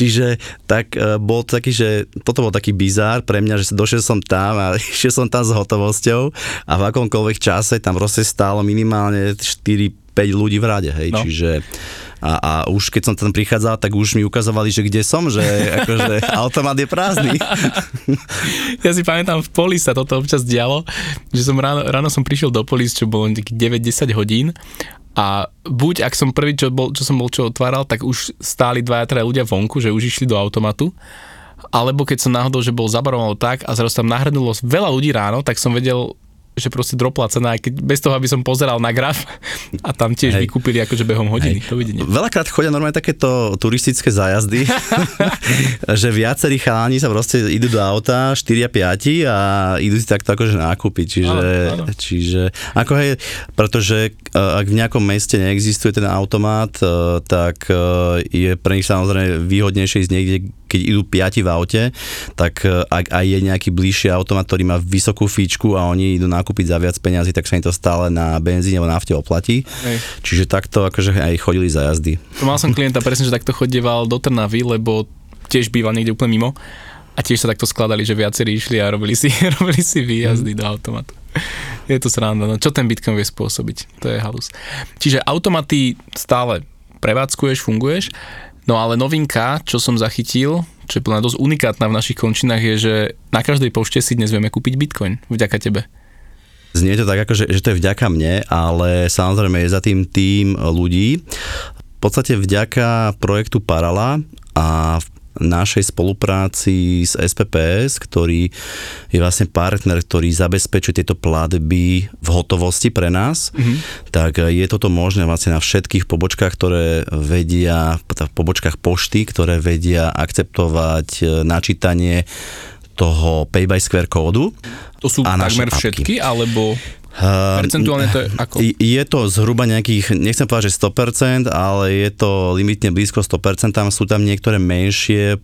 Čiže tak e, bol taký, že toto bol taký bizár pre mňa, že došiel som tam a <laughs> išiel som tam s hotovosťou a v akomkoľvek čase tam proste stálo minimálne 4-5 ľudí v rade, hej, No. čiže a, a už keď som tam prichádzal, tak už mi ukazovali, že kde som, že <laughs> akože automat je prázdny. <laughs> Ja si pamätám, v Polis sa toto občas dialo, že som ráno, ráno som prišiel do Polis, čo bolo nejakých 9-10 hodín a buď ak som prvý, čo, bol, čo som bol, čo otváral, tak už stáli dvaja, traja ľudia vonku, že už išli do automatu, alebo keď som náhodou, že bol zabaroval tak a zrazu tam nahrnulo veľa ľudí ráno, tak som vedel, že proste dropla cena, aj keď bez toho, aby som pozeral na graf <laughs> a tam tiež Hej. vykúpili akože behom hodiny. Dovidenia. Veľakrát chodia normálne takéto turistické zájazdy, <laughs> že viacerí chalani sa proste idú do auta, 4 a 5 a idú si takto akože nákupiť, čiže, Áno, áno. čiže ako hej, pretože e, ak v nejakom meste neexistuje ten automat, e, tak e, je pre nich samozrejme výhodnejšie ísť niekde, keď idú 5 v aute, tak e, ak aj je nejaký bližší automat, ktorý má vysokú fíčku a oni idú nakúpiť za viac peňazí, tak sa im to stále na benzíne alebo nafte oplatí. Hej. Čiže takto akože aj chodili za jazdy. To mal som klienta presne, že takto chodieval do Trnavy, lebo tiež býval niekde úplne mimo a tiež sa takto skladali, že viacerí išli a robili si, <laughs> robili si výjazdy do automatu. Je to sranda, no čo ten Bitcoin vie spôsobiť, to je halus. Čiže automaty stále prevádzkuješ, funguješ, no ale novinka, čo som zachytil, čo je plná dosť unikátna v našich končinách, je, že na každej pošte si dnes vieme kúpiť Bitcoin, vďaka tebe. Znie to tak, ako, že, to je vďaka mne, ale samozrejme je za tým tým ľudí. V podstate vďaka projektu Parala a našej spolupráci s SPPS, ktorý je vlastne partner, ktorý zabezpečuje tieto platby v hotovosti pre nás, mm-hmm. tak je toto možné vlastne na všetkých pobočkách, ktoré vedia, v pobočkách pošty, ktoré vedia akceptovať e, načítanie toho Pay by Square kódu. To sú A takmer všetky, alebo percentuálne to je ako? Je to zhruba nejakých, nechcem povedať, že 100%, ale je to limitne blízko 100%. Tam sú tam niektoré menšie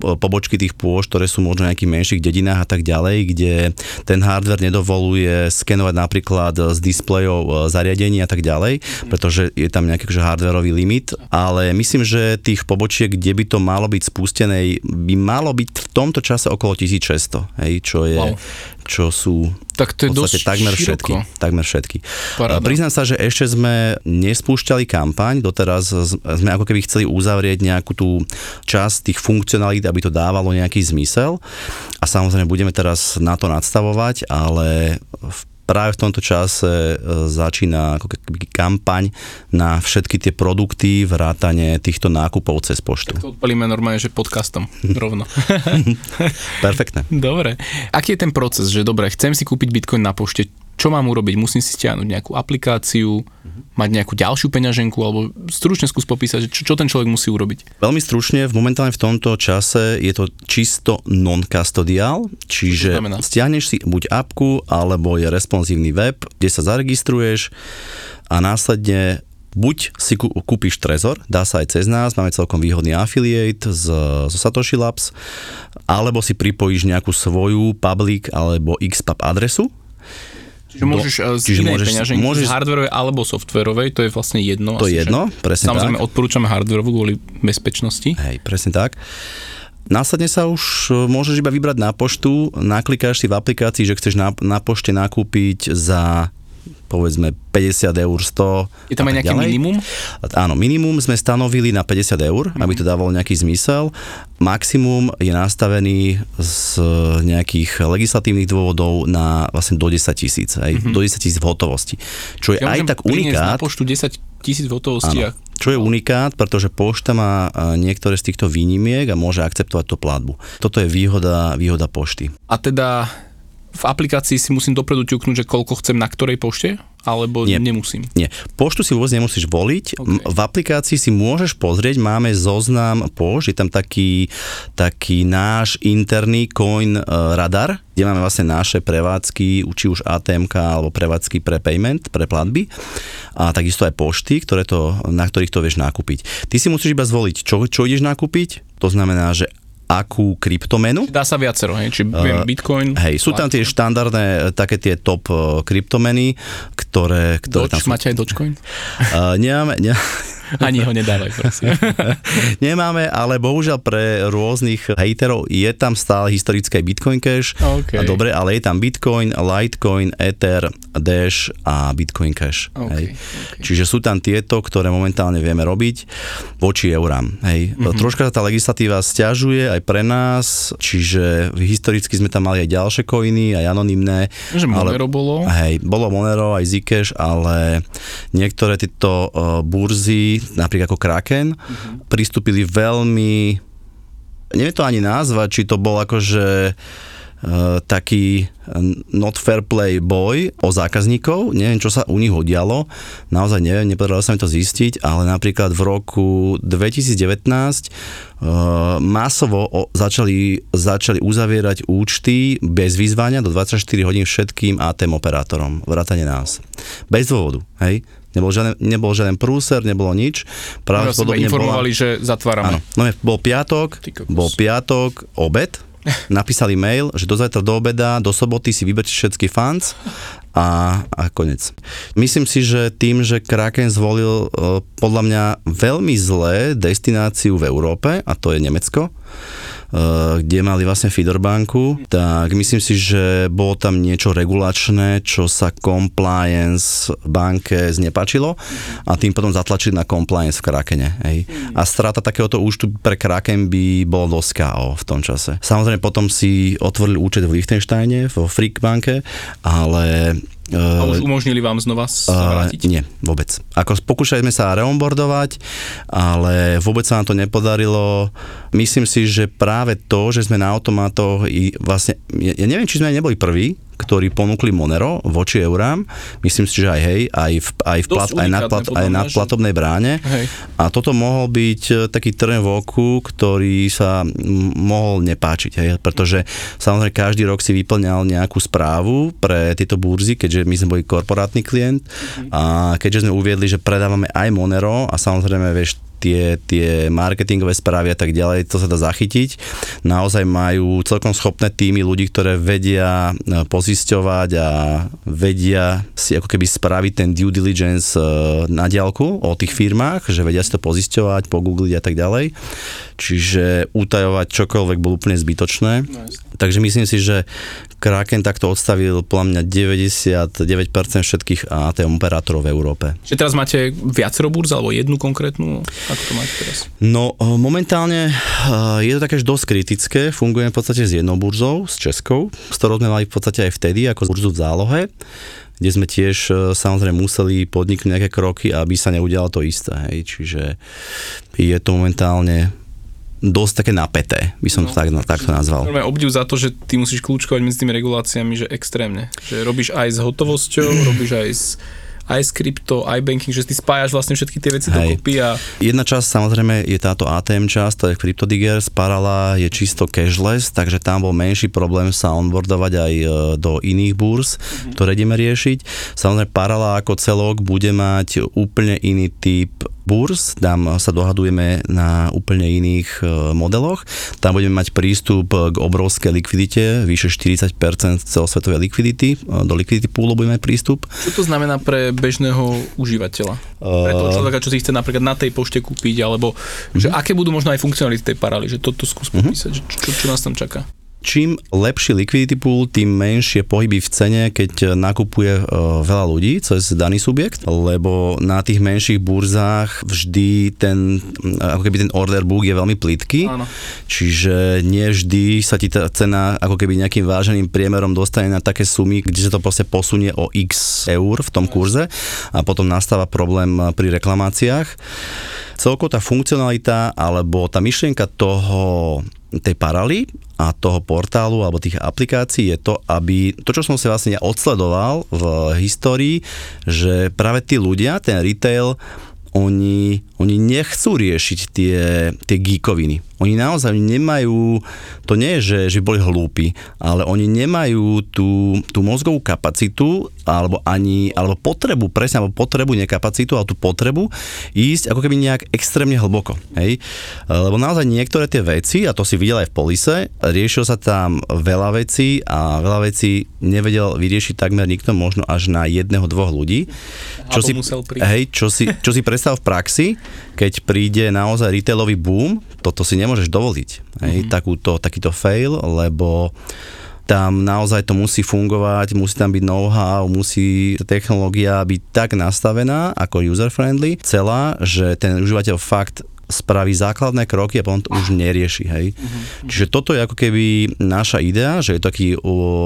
pobočky tých pôž, ktoré sú možno v nejakých menších dedinách a tak ďalej, kde ten hardware nedovoluje skenovať napríklad z displejov e, zariadení a tak ďalej, pretože je tam nejaký akože hardwareový limit, ale myslím, že tých pobočiek, kde by to malo byť spustené, by malo byť v tomto čase okolo 1600, hej, čo je, Wow. čo sú Tak to je v podstate dosť takmer široko. všetky. Takmer všetky. Paráda. Priznám sa, že ešte sme nespúšťali kampaň, doteraz sme ako keby chceli uzavrieť nejakú tú časť tých funkcionalít, aby to dávalo nejaký zmysel. A samozrejme budeme teraz na to nadstavovať, ale v práve v tomto čase e, začína ako keby kampaň na všetky tie produkty, vrátane týchto nákupov cez poštu. To odpalíme normálne, že podcastom <laughs> rovno. Perfektné. dobre. Aký je ten proces, že dobre, chcem si kúpiť Bitcoin na pošte, čo mám urobiť? Musím si stiahnuť nejakú aplikáciu, mať nejakú ďalšiu peňaženku, alebo stručne skús popísať, čo, čo ten človek musí urobiť. Veľmi stručne, v momentálne v tomto čase je to čisto non-custodial, čiže to stiahneš si buď apku, alebo je responsívny web, kde sa zaregistruješ a následne buď si kú- kúpiš Trezor, dá sa aj cez nás, máme celkom výhodný affiliate z, zo Satoshi Labs, alebo si pripojíš nejakú svoju public alebo XPub adresu, Čiže môžeš eh, z čiže môžeš- peňaženky, môžeš- z hardwareovej alebo softwarovej, to je vlastne jedno. to je jedno, presne Samozrejme tak. odporúčame hardwarovú kvôli bezpečnosti. Hej, presne tak. Následne sa už e, môžeš iba vybrať na poštu, naklikáš si v aplikácii, že chceš na, na pošte nakúpiť za povedzme 50 eur, 100 Je tam aj nejaké ďalej. minimum? Áno, minimum sme stanovili na 50 eur, aby to dávalo nejaký zmysel. Maximum je nastavený z nejakých legislatívnych dôvodov na vlastne do 10 tisíc, aj do 10 tisíc v hotovosti. Čo je Ja aj tak priniesť na unikát. poštu 10 tisíc v hotovosti. Áno. Čo je unikát, pretože pošta má a, niektoré z týchto výnimiek a môže akceptovať tú platbu. Toto je výhoda, výhoda pošty. a teda v aplikácii si musím dopredu ťuknúť, že koľko chcem na ktorej pošte? Alebo Nie. nemusím? Nie, poštu si vôbec nemusíš voliť. OK. V aplikácii si môžeš pozrieť, máme zoznam pošt, je tam taký, taký náš interný coin eh, radar, kde máme vlastne naše prevádzky, či už ATM alebo prevádzky pre payment, pre platby a takisto aj pošty, ktoré to, na ktorých to vieš nakúpiť. Ty si musíš iba zvoliť, čo, čo ideš nakúpiť, to znamená, že akú kryptomenu, Dá sa viacero, hej? Či viem, Bitcoin? Hej, sú tam tie štandardné, e, také tie top e, kryptomeny, ktoré, ktoré tam Doge, sú. máte aj Dogecoin? Uh, nemáme, ne, <laughs> Ani ho nedávaj, prosím. <laughs> nemáme, ale bohužiaľ pre rôznych hejterov je tam stále historické Bitcoin Cash. OK. A dobre, ale je tam Bitcoin, Litecoin, Ether, Dash a Bitcoin Cash. OK, hej. OK. Čiže sú tam tieto, ktoré momentálne vieme robiť voči eurám. Hej. Mhm. Mm-hmm. Troška tá legislatíva stiažuje aj pre nás, čiže historicky sme tam mali aj ďalšie koiny, aj anonymné. Že Monero bolo. Hej, bolo Monero, aj Zcash, ale niektoré tieto uh, burzy, napríklad ako Kraken, uh-huh. pristúpili veľmi, neviem to ani nazvať, či to bol akože uh, taký not fair play boj o zákazníkov, neviem, čo sa u nich udialo, naozaj neviem, nepodarilo sa mi to zistiť, ale napríklad v roku 2019 uh, masovo o, začali, začali uzavierať účty bez vyzvania do 24 hodín všetkým ATM operátorom, vrátane nás. Bez dôvodu, hej? Nebol žiaden, nebol žiaden prúser, nebolo nič. Pravdepodobne informovali, že zatvárame. Áno, no bol piatok, bol piatok, obed, <laughs> napísali mail, že do zajtra do obeda, do soboty si vyberte všetky fans a, a konec. Myslím si, že tým, že Kraken zvolil e, podľa mňa veľmi zlé destináciu v Európe, a to je Nemecko, kde mali vlastne Fidor banku, tak myslím si, že bolo tam niečo regulačné, čo sa compliance banke znepačilo a tým potom zatlačili na compliance v Krakene. Hej. A strata takéhoto účtu pre Kraken by bolo dosť KO v tom čase. Samozrejme potom si otvorili účet v Liechtensteine, vo Freak banke, ale A už e, umožnili vám znova sa Uh, vrátiť? nie, vôbec. Ako pokúšali sme sa reonboardovať, ale vôbec sa nám to nepodarilo. Myslím si, že práve to, že sme na automatoch i vlastne, ja, ja neviem, či sme neboli prví, ktorí ponúkli Monero voči eurám. Myslím si, že aj hej, aj v, aj v plat, aj na, plat, aj na platobnej bráne. Hej. A toto mohol byť e, taký trn v oku, ktorý sa mohol nepáčiť, hej? pretože samozrejme každý rok si vyplňal nejakú správu pre tieto burzy, keďže my sme boli korporátny klient a keďže sme uviedli, že predávame aj Monero a samozrejme vieš, tie, tie marketingové správy a tak ďalej, to sa dá zachytiť. Naozaj majú celkom schopné týmy ľudí, ktoré vedia e, pozisťovať a vedia si ako keby spraviť ten due diligence e, na diálku o tých firmách, že vedia si to pozisťovať, pogoogliť a tak ďalej. Čiže utajovať čokoľvek bolo úplne zbytočné. Takže myslím si, že Kraken takto odstavil podľa mňa 99% všetkých ATM operátorov v Európe. Že teraz máte viacero burz, alebo jednu konkrétnu? Ako to máte teraz? No e, momentálne e, je to také dosť kritické, fungujeme v podstate s jednou burzou, s Českou, s ktorou sme mali v podstate aj vtedy ako burzu v zálohe, kde sme tiež e, samozrejme museli podniknúť nejaké kroky, aby sa neudialo to isté. Hej. Čiže je to momentálne dosť také napäté, by som to tak, takto nazval. Normálne obdiv za to, že ty musíš kľúčkovať medzi tými reguláciami, že extrémne. Že robíš aj s hotovosťou, robíš aj s aj s krypto, aj banking, že ty spájaš vlastne všetky tie veci Hej. dokopy a Jedna časť samozrejme je táto ATM časť, to je CryptoDigger, Sparala je čisto cashless, takže tam bol menší problém sa onboardovať aj e, do iných burs, ktoré ideme riešiť. Samozrejme Parala ako celok bude mať úplne iný typ burs, tam sa dohadujeme na úplne iných e, modeloch. Tam budeme mať prístup k obrovskej likvidite, vyše 40% celosvetovej likvidity, e, do likvidity poolu budeme prístup. čo to znamená pre bežného užívateľa? Pre toho Uh, človeka, čo si chce napríklad na tej pošte kúpiť, alebo že aké budú možno aj funkcionality tej parály, že toto skús popísať, že čo, čo nás tam čaká. Čím lepší liquidity pool, tým menšie pohyby v cene, keď nakupuje e, veľa ľudí cez daný subjekt, lebo na tých menších burzách vždy ten, m, ako keby ten order book je veľmi plitký, Áno. čiže nie vždy sa ti tá cena ako keby nejakým váženým priemerom dostane na také sumy, kde sa to proste posunie o x eur v tom kurze a potom nastáva problém pri reklamáciách. celkovo tá funkcionalita alebo tá myšlienka toho tej paraly a toho portálu alebo tých aplikácií je to, aby to, čo som si vlastne ja odsledoval v histórii, že práve tí ľudia, ten retail, oni, oni nechcú riešiť tie, tie geekoviny. Oni naozaj nemajú, to nie je, že, že boli hlúpi, ale oni nemajú tú, tú mozgovú kapacitu alebo ani, alebo potrebu, presne, alebo potrebu, nekapacitu, ale tú potrebu ísť ako keby nejak extrémne hlboko. Hej? Lebo naozaj niektoré tie veci, a to si videl aj v polise, riešil sa tam veľa vecí a veľa vecí nevedel vyriešiť takmer nikto, možno až na jedného, dvoch ľudí. Čo si, musel hej, čo si, čo si predstav v praxi, keď príde naozaj retailový boom, toto si nemôžeš dovoliť. Hej, mm-hmm. takúto, takýto fail, lebo tam naozaj to musí fungovať, musí tam byť know-how, musí technológia byť tak nastavená ako user-friendly celá, že ten užívateľ fakt spraví základné kroky a potom to už nerieši. Hej. Uh-huh. Čiže toto je ako keby naša idea, že je taký,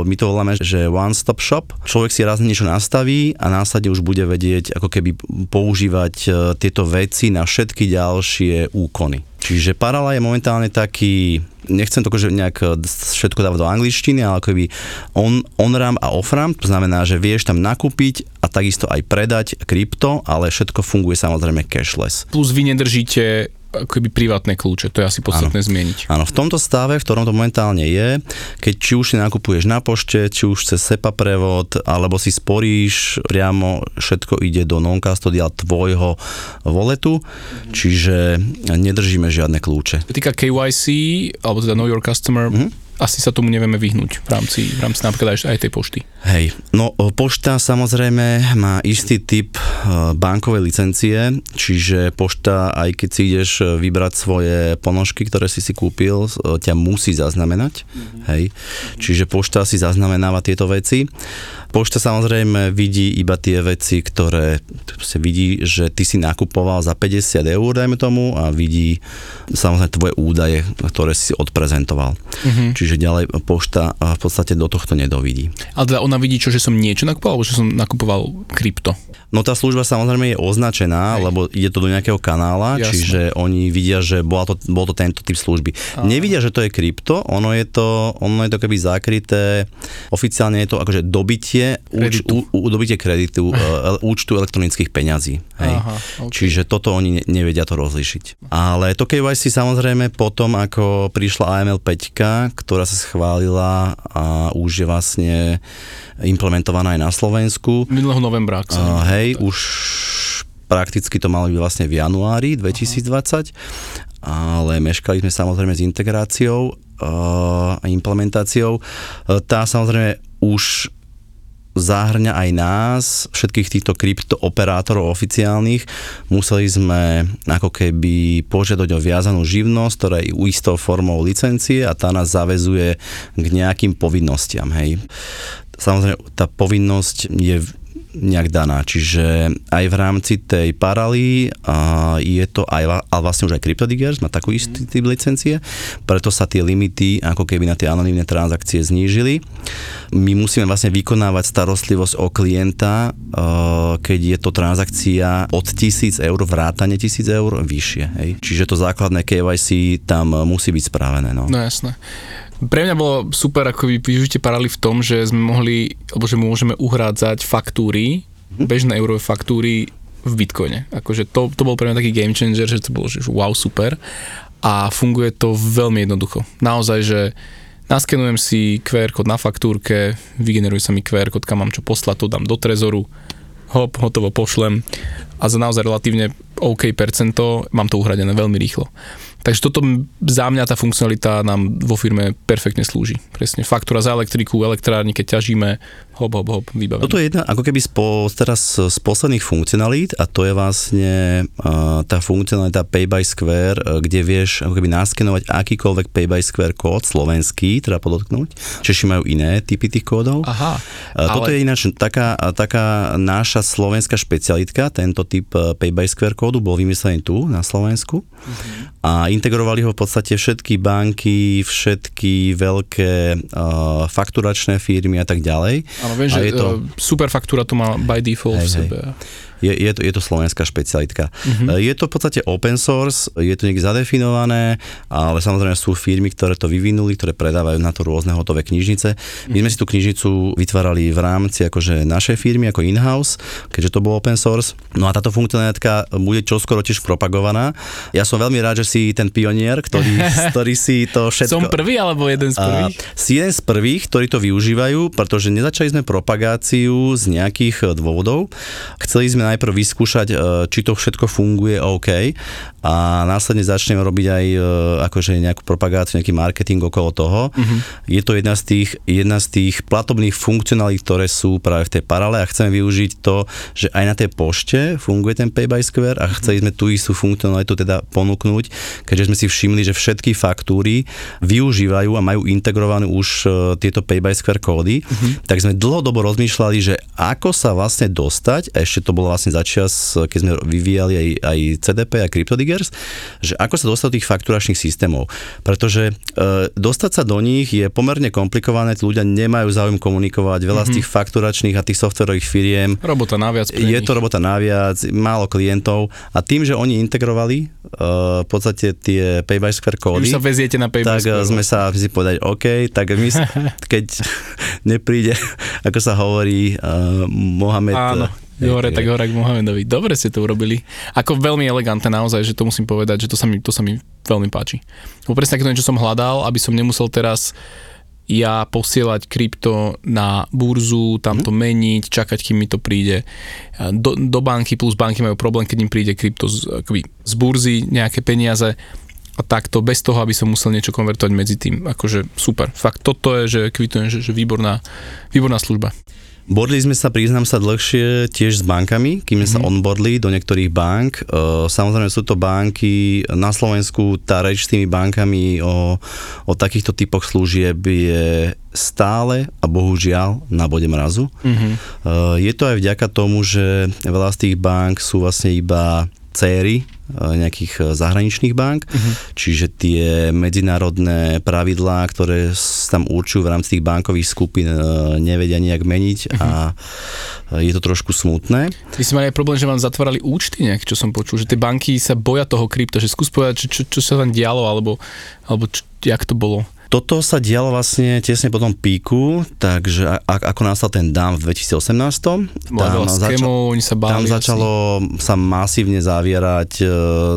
my to voláme, že one-stop shop. Človek si raz niečo nastaví a následne už bude vedieť ako keby používať e, tieto veci na všetky ďalšie úkony. Čiže Parala je momentálne taký, nechcem to akože nejak e, všetko dávať do angličtiny, ale akoby on, on-ram a off-ram, to znamená, že vieš tam nakúpiť a takisto aj predať krypto, ale všetko funguje samozrejme cashless. Plus vy nedržíte akoby privátne kľúče, to je asi podstatné zmieniť. Áno, v tomto stave, v ktorom to momentálne je, keď či už si nakupuješ na pošte, či už cez SEPA prevod, alebo si sporíš, priamo všetko ide do non-custodial tvojho voletu, mm-hmm. čiže nedržíme žiadne kľúče. Týka KYC, alebo teda Know Your Customer, mm-hmm asi sa tomu nevieme vyhnúť v rámci, v rámci napríklad aj, aj tej pošty. Hej, no pošta samozrejme má istý typ e, bankovej licencie, čiže pošta, aj keď si ideš vybrať svoje ponožky, ktoré si si kúpil, e, ťa musí zaznamenať. Mm-hmm. Hej, čiže pošta si zaznamenáva tieto veci. Pošta samozrejme vidí iba tie veci, ktoré vidí, že ty si nakupoval za 50 eur, dajme tomu, a vidí samozrejme tvoje údaje, ktoré si odprezentoval. Mm-hmm. Čiže ďalej pošta v podstate do tohto nedovidí. Ale teda ona vidí čo, že som niečo nakupoval, alebo že som nakupoval krypto? No tá služba samozrejme je označená, Hej. lebo ide to do nejakého kanála, Jasne. čiže oni vidia, že bola to, bol to tento typ služby. Aha. Nevidia, že to je krypto, ono je to, ono je to keby zakryté, oficiálne je to akože dobitie, úč, u, u, dobitie kreditu, uh, <laughs> účtu elektronických peňazí. Hej. Aha, okay. Čiže toto oni nevedia to rozlišiť. Ale to KYC samozrejme potom, ako prišla AML 5, ktorá sa schválila a už je vlastne implementovaná aj na Slovensku. Minulého novembra. Uh, hej, už prakticky to malo byť vlastne v januári 2020, Aha. ale meškali sme samozrejme s integráciou a uh, implementáciou. Uh, tá samozrejme už zahrňa aj nás, všetkých týchto kryptooperátorov oficiálnych. Museli sme ako keby požiadať o viazanú živnosť, ktorá je istou formou licencie a tá nás zavezuje k nejakým povinnostiam. Hej. Samozrejme, tá povinnosť je nejak daná. Čiže aj v rámci tej paraly a je to aj, ale vlastne už aj CryptoDiggers má takú istý typ licencie, preto sa tie limity ako keby na tie anonimné transakcie znížili. My musíme vlastne vykonávať starostlivosť o klienta, keď je to transakcia od 1000 eur, vrátane 1000 eur vyššie. Hej. Čiže to základné KYC tam musí byť spravené. No, no jasné. Pre mňa bolo super, ako vy využite parali v tom, že sme mohli, alebo že môžeme uhrádzať faktúry, mm-hmm. bežné eurové faktúry v Bitcoine. Akože to, to bol pre mňa taký game changer, že to bolo že wow, super. A funguje to veľmi jednoducho. Naozaj, že naskenujem si QR kód na faktúrke, vygeneruje sa mi QR kód, kam mám čo poslať, to dám do trezoru, hop, hotovo pošlem a za naozaj relatívne OK percento mám to uhradené veľmi rýchlo. Takže toto za mňa tá funkcionalita nám vo firme perfektne slúži. Presne faktúra za elektriku, elektrárni, keď ťažíme, hop, hop, hop, vybavené. Toto je jedna ako keby spo, teraz z posledných funkcionalít a to je vlastne uh, tá funkcionalita Pay by Square, uh, kde vieš ako keby naskenovať akýkoľvek Pay by Square kód, slovenský, treba podotknúť. Češi majú iné typy tých kódov. Aha. Uh, toto ale... je ináč taká, taká naša slovenská špecialitka, tento typ Pay by Square kódu bol vymyslený tu na Slovensku uh-huh. A integrovali ho v podstate všetky banky, všetky veľké uh, fakturačné firmy a tak ďalej. Áno, viem, že je to... super faktúra to má by default hej, v sebe. Hej. Je, je, to, je to slovenská špecialitka. Uh-huh. Je to v podstate open source, je to niekde zadefinované, ale samozrejme sú firmy, ktoré to vyvinuli, ktoré predávajú na to rôzne hotové knižnice. My sme si tú knižnicu vytvárali v rámci akože našej firmy, ako in-house, keďže to bolo open source. No a táto funkcionalitka bude čoskoro tiež propagovaná. Ja som veľmi rád, že si ten pionier, ktorý, <laughs> ktorý si to všetko... Som prvý alebo jeden z prvých? A, si jeden z prvých, ktorí to využívajú, pretože nezačali sme propagáciu z nejakých dôvodov. Chceli sme najprv vyskúšať, e, či to všetko funguje OK a následne začneme robiť aj e, akože nejakú propagáciu, nejaký marketing okolo toho. Uh-huh. Je to jedna z tých, jedna z tých platobných funkcionalít, ktoré sú práve v tej parale a chceme využiť to, že aj na tej pošte funguje ten Pay by Square a chceli sme tú istú funkcionalitu teda ponúknuť, keďže sme si všimli, že všetky faktúry využívajú a majú integrované už e, tieto Pay by Square kódy, uh-huh. tak sme dlhodobo rozmýšľali, že ako sa vlastne dostať, a ešte to bolo vlastne začias, keď sme vyvíjali aj, aj CDP a CryptoDig triggers, že ako sa dostať do tých fakturačných systémov. Pretože e, dostať sa do nich je pomerne komplikované, ľudia nemajú záujem komunikovať, veľa mm-hmm. z mhm. tých fakturačných a tých softverových firiem. Robota naviac. Je to robota naviac, málo klientov a tým, že oni integrovali uh, v podstate tie Pay by Square kódy, Už sa veziete na Pay tak Square. sme sa si povedať, OK, tak my, <laughs> keď <laughs> nepríde, ako sa hovorí, uh, Mohamed Áno Hore, tak hore k Mohamedovi. Dobre ste to urobili. Ako veľmi elegantné naozaj, že to musím povedať, že to sa mi, to sa mi veľmi páči. Bo presne takéto niečo som hľadal, aby som nemusel teraz ja posielať krypto na burzu, tam to mhm. meniť, čakať, kým mi to príde do, do banky, plus banky majú problém, keď im príde krypto z, akoby, z burzy, nejaké peniaze a takto, bez toho, aby som musel niečo konvertovať medzi tým. Akože super. Fakt, toto je, že kvitujem, že, že výborná, výborná služba. Bodli sme sa, priznám sa, dlhšie tiež s bankami, kým sme mm-hmm. sa mhm. onboardli do niektorých bank. E, samozrejme sú to banky, na Slovensku tá reč s tými bankami o, o takýchto typoch služieb je stále a bohužiaľ na bode mrazu. Mm-hmm. Je to aj vďaka tomu, že veľa z tých bank sú vlastne iba céry Eh, nejakých eh, zahraničných bank, uh-huh. čiže tie medzinárodné pravidlá, ktoré tam určujú v rámci tých bankových skupín, eh, nevedia nejak meniť uh-huh. a je to trošku smutné. Vy ste mali aj problém, že vám zatvárali účty nejak, čo som počul, že tie banky sa boja toho krypta, že skús povedať, čo, čo, čo sa tam dialo, alebo, alebo čo, jak to bolo. Toto sa dialo vlastne tesne po tom píku, takže a, ako nastal ten dám v 2018. Tam, začal, oni sa báli tam začalo asi. sa masívne zavierať, e,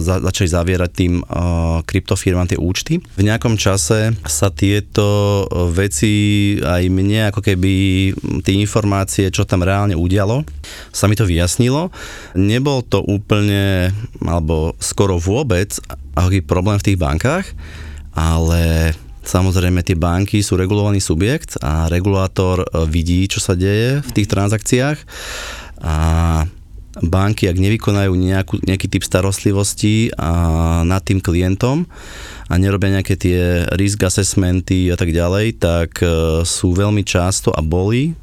za, začali zavierať tým uh, kryptofirmám tie účty. V nejakom čase sa tieto e, veci aj mne ako keby tie informácie, čo tam reálne udialo, sa mi to vyjasnilo. Nebol to úplne, alebo skoro vôbec aký problém v tých bankách, ale Samozrejme, tie banky sú regulovaný subjekt a regulátor e, vidí, čo sa deje v tých transakciách a banky, ak nevykonajú nejakú, nejaký typ starostlivosti a nad tým klientom a nerobia nejaké tie risk assessmenty a tak ďalej, tak e, sú veľmi často a boli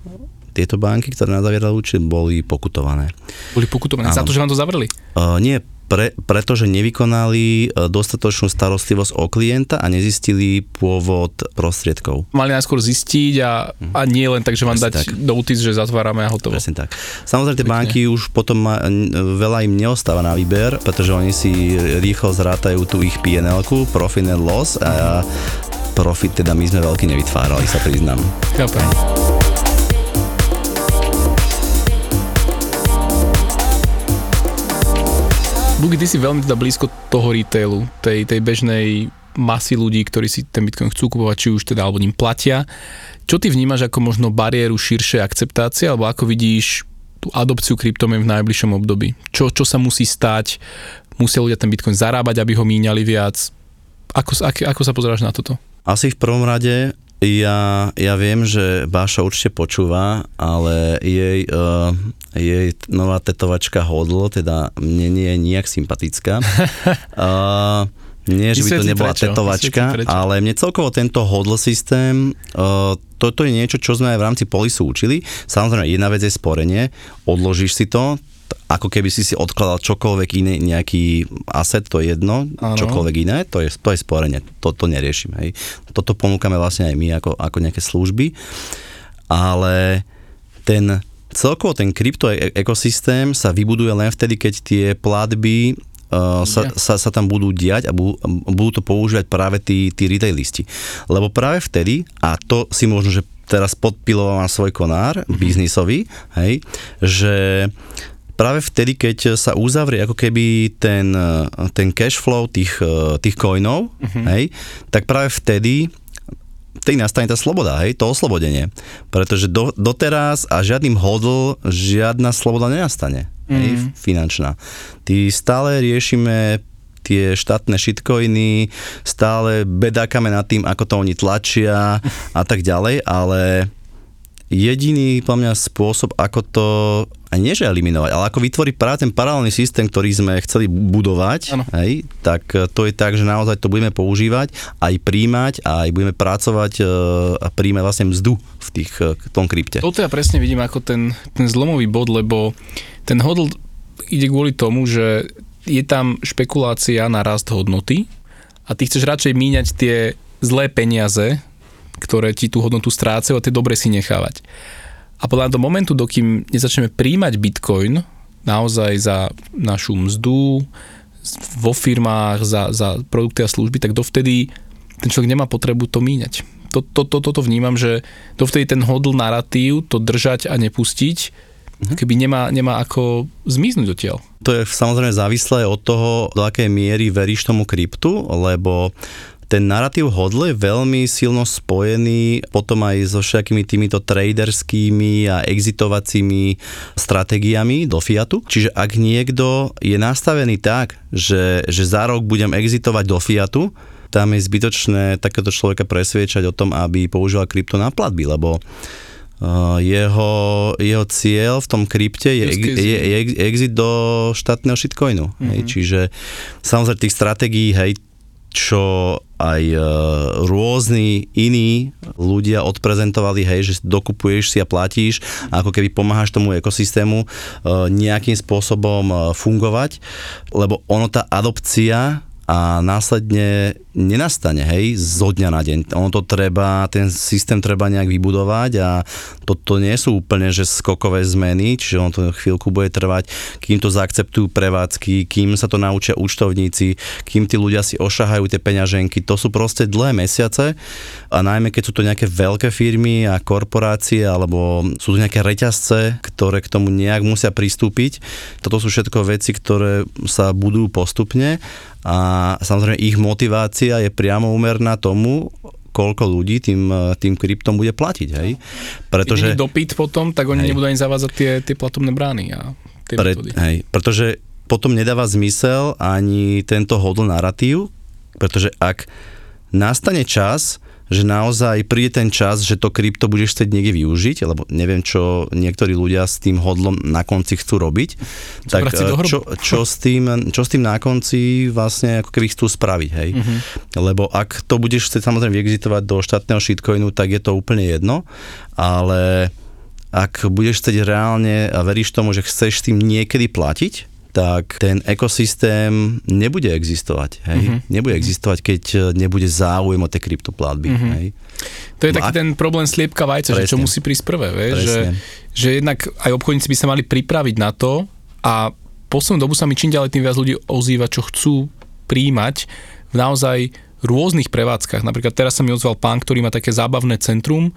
tieto banky, ktoré nás zavierali účet, boli pokutované. Boli pokutované? Áno. Za to, že vám to zavreli? Uh, nie, pre, pretože nevykonali e, dostatočnú starostlivosť o klienta a nezistili pôvod prostriedkov. Mali najskôr zistiť a, mhm. a nie len tak, že vám Presne dať tak. že zatvárame a hotovo. Presne tak. Samozrejme, tie banky už potom ma, veľa im neostáva na výber, pretože oni si rýchlo zrátajú tú ich PNL, profit and loss a profit teda my sme veľký nevytvárali, sa priznám. Chápem. Bugi, ty si veľmi teda blízko toho retailu, tej, tej bežnej masy ľudí, ktorí si ten Bitcoin chcú kupovať, či už teda alebo ním platia. Čo ty vnímaš ako možno bariéru širšej akceptácie, alebo ako vidíš tú adopciu kryptomien v najbližšom období? Čo, čo sa musí stať? Musia ľudia ten Bitcoin zarábať, aby ho míňali viac? Ako, ako, ako sa pozeráš na toto? Asi v prvom rade ja, ja viem, že Báša určite počúva, ale jej, uh, jej nová tetovačka Hodl, teda mne nie je nijak sympatická. Uh, <laughs> nie, že by to nebola prečo. tetovačka, ale mne celkovo tento hodl systém, uh, toto je niečo, čo sme aj v rámci polisu učili. Samozrejme, jedna vec je sporenie, odložíš si to, ako keby si si odkladal čokoľvek iné, nejaký asset, to je jedno, ano. čokoľvek iné, to je, to je sporenie, to, to neriešime. Hej. Toto ponúkame vlastne aj my ako, ako nejaké služby, ale ten celkovo ten krypto e- ekosystém sa vybuduje len vtedy, keď tie platby uh, sa, sa, sa tam budú diať a budú, budú to používať práve tí, tí retailisti. Lebo práve vtedy, a to si možno, že teraz podpiloval svoj konár mm-hmm. biznisový, hej, že práve vtedy, keď sa uzavrie ako keby ten, ten cash flow tých, tých coinov, mm-hmm. hej, tak práve vtedy vtedy nastane tá sloboda, hej, to oslobodenie. Pretože do, doteraz a žiadnym hodl žiadna sloboda nenastane, mm. hej, mhm. finančná. Ty stále riešime tie štátne shitcoiny, stále bedákame nad tým, ako to oni tlačia <laughs> a tak ďalej, ale jediný, po mňa, spôsob, ako to a nie že eliminovať, ale ako vytvoriť práve ten paralelný systém, ktorý sme chceli budovať, hej, tak e, to je tak, že naozaj to budeme používať, aj príjmať aj budeme pracovať e, a príjmať vlastne mzdu v tých, e, v tom krypte. Toto ja presne vidím ako ten, ten zlomový bod, lebo ten hodl ide kvôli tomu, že je tam špekulácia na rast hodnoty a ty chceš radšej míňať tie zlé peniaze, ktoré ti tú hodnotu strácajú a tie dobre si nechávať. A podľa do momentu, dokým nezačneme príjmať bitcoin naozaj za našu mzdu, vo firmách, za, za produkty a služby, tak dovtedy ten človek nemá potrebu to míňať. To, to, to, toto vnímam, že dovtedy ten hodl narratív, to držať a nepustiť, mhm. keby nemá, nemá ako zmiznúť odtiaľ. To je samozrejme závislé od toho, do akej miery veríš tomu kryptu, lebo ten narratív hodl je veľmi silno spojený potom aj so všetkými týmito traderskými a exitovacími stratégiami do Fiatu. Čiže ak niekto je nastavený tak, že, že za rok budem exitovať do Fiatu, tam je zbytočné takéto človeka presviečať o tom, aby používal krypto na platby, lebo Uh, jeho, jeho cieľ v tom krypte je, je, je, je exit do štátneho shitcoinu. Mm-hmm. Hej, mhm. čiže samozrejme tých stratégií, hej, čo aj e, rôzni iní ľudia odprezentovali, hej, že dokupuješ si a platíš, ako keby pomáhaš tomu ekosystému e, nejakým spôsobom e, fungovať, lebo ono tá adopcia a následne nenastane, hej, zo dňa na deň. Ono to treba, ten systém treba nejak vybudovať a toto nie sú úplne, že skokové zmeny, čiže ono to chvíľku bude trvať, kým to zaakceptujú prevádzky, kým sa to naučia účtovníci, kým tí ľudia si ošahajú tie peňaženky. To sú proste dlhé mesiace a najmä keď sú to nejaké veľké firmy a korporácie alebo sú to nejaké reťazce, ktoré k tomu nejak musia pristúpiť. Toto sú všetko veci, ktoré sa budú postupne a samozrejme ich motivácia je priamo úmerná tomu, koľko ľudí tým, tým kryptom bude platiť, hej? Pretože... Keď dopyt potom, tak oni hej. nebudú ani zavádzať tie, tie platobné brány a tie Pre, hej, pretože potom nedáva zmysel ani tento hodl narratív, pretože ak nastane čas, že naozaj príde ten čas, že to krypto budeš chcieť niekde využiť, lebo neviem, čo niektorí ľudia s tým hodlom na konci chcú robiť, tak eh, čo, čo, s tým, čo s tým na konci vlastne ako keby chcú spraviť, hej. Uh-huh. Lebo ak to budeš chcieť samozrejme vyexitovať do štátneho shitcoinu, tak je to úplne jedno, ale ak budeš chcieť reálne a veríš tomu, že chceš tým niekedy platiť, tak ten ekosystém nebude existovať. Hej? Uh-huh. Nebude existovať, keď e, nebude záujem o tie kryptoplatby. Uh-huh. Hej? To je no taký ten problém sliepka vajce, že čo musí prísť prvé. Vieš? Že, že jednak aj obchodníci by sa mali pripraviť na to a poslednú dobu sa mi čím ďalej tým viac ľudí ozýva, čo chcú príjmať v naozaj rôznych prevádzkach. Napríklad teraz sa mi ozval pán, ktorý má také zábavné centrum,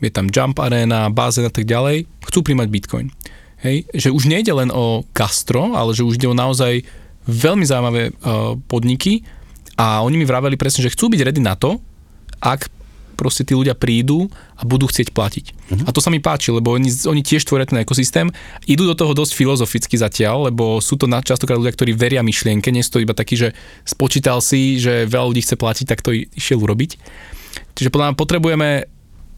je tam jump arena, bazén a tak ďalej, chcú príjmať bitcoin. Hej, že už nejde len o gastro, ale že už ide o naozaj veľmi zaujímavé uh, podniky a oni mi vraveli presne, že chcú byť ready na to, ak proste tí ľudia prídu a budú chcieť platiť. Uh-huh. A to sa mi páči, lebo oni, oni tiež tvoria ten ekosystém, idú do toho dosť filozoficky zatiaľ, lebo sú to častokrát ľudia, ktorí veria myšlienke, nie sú to iba taký, že spočítal si, že veľa ľudí chce platiť, tak to išiel urobiť. Čiže podľa mňa potrebujeme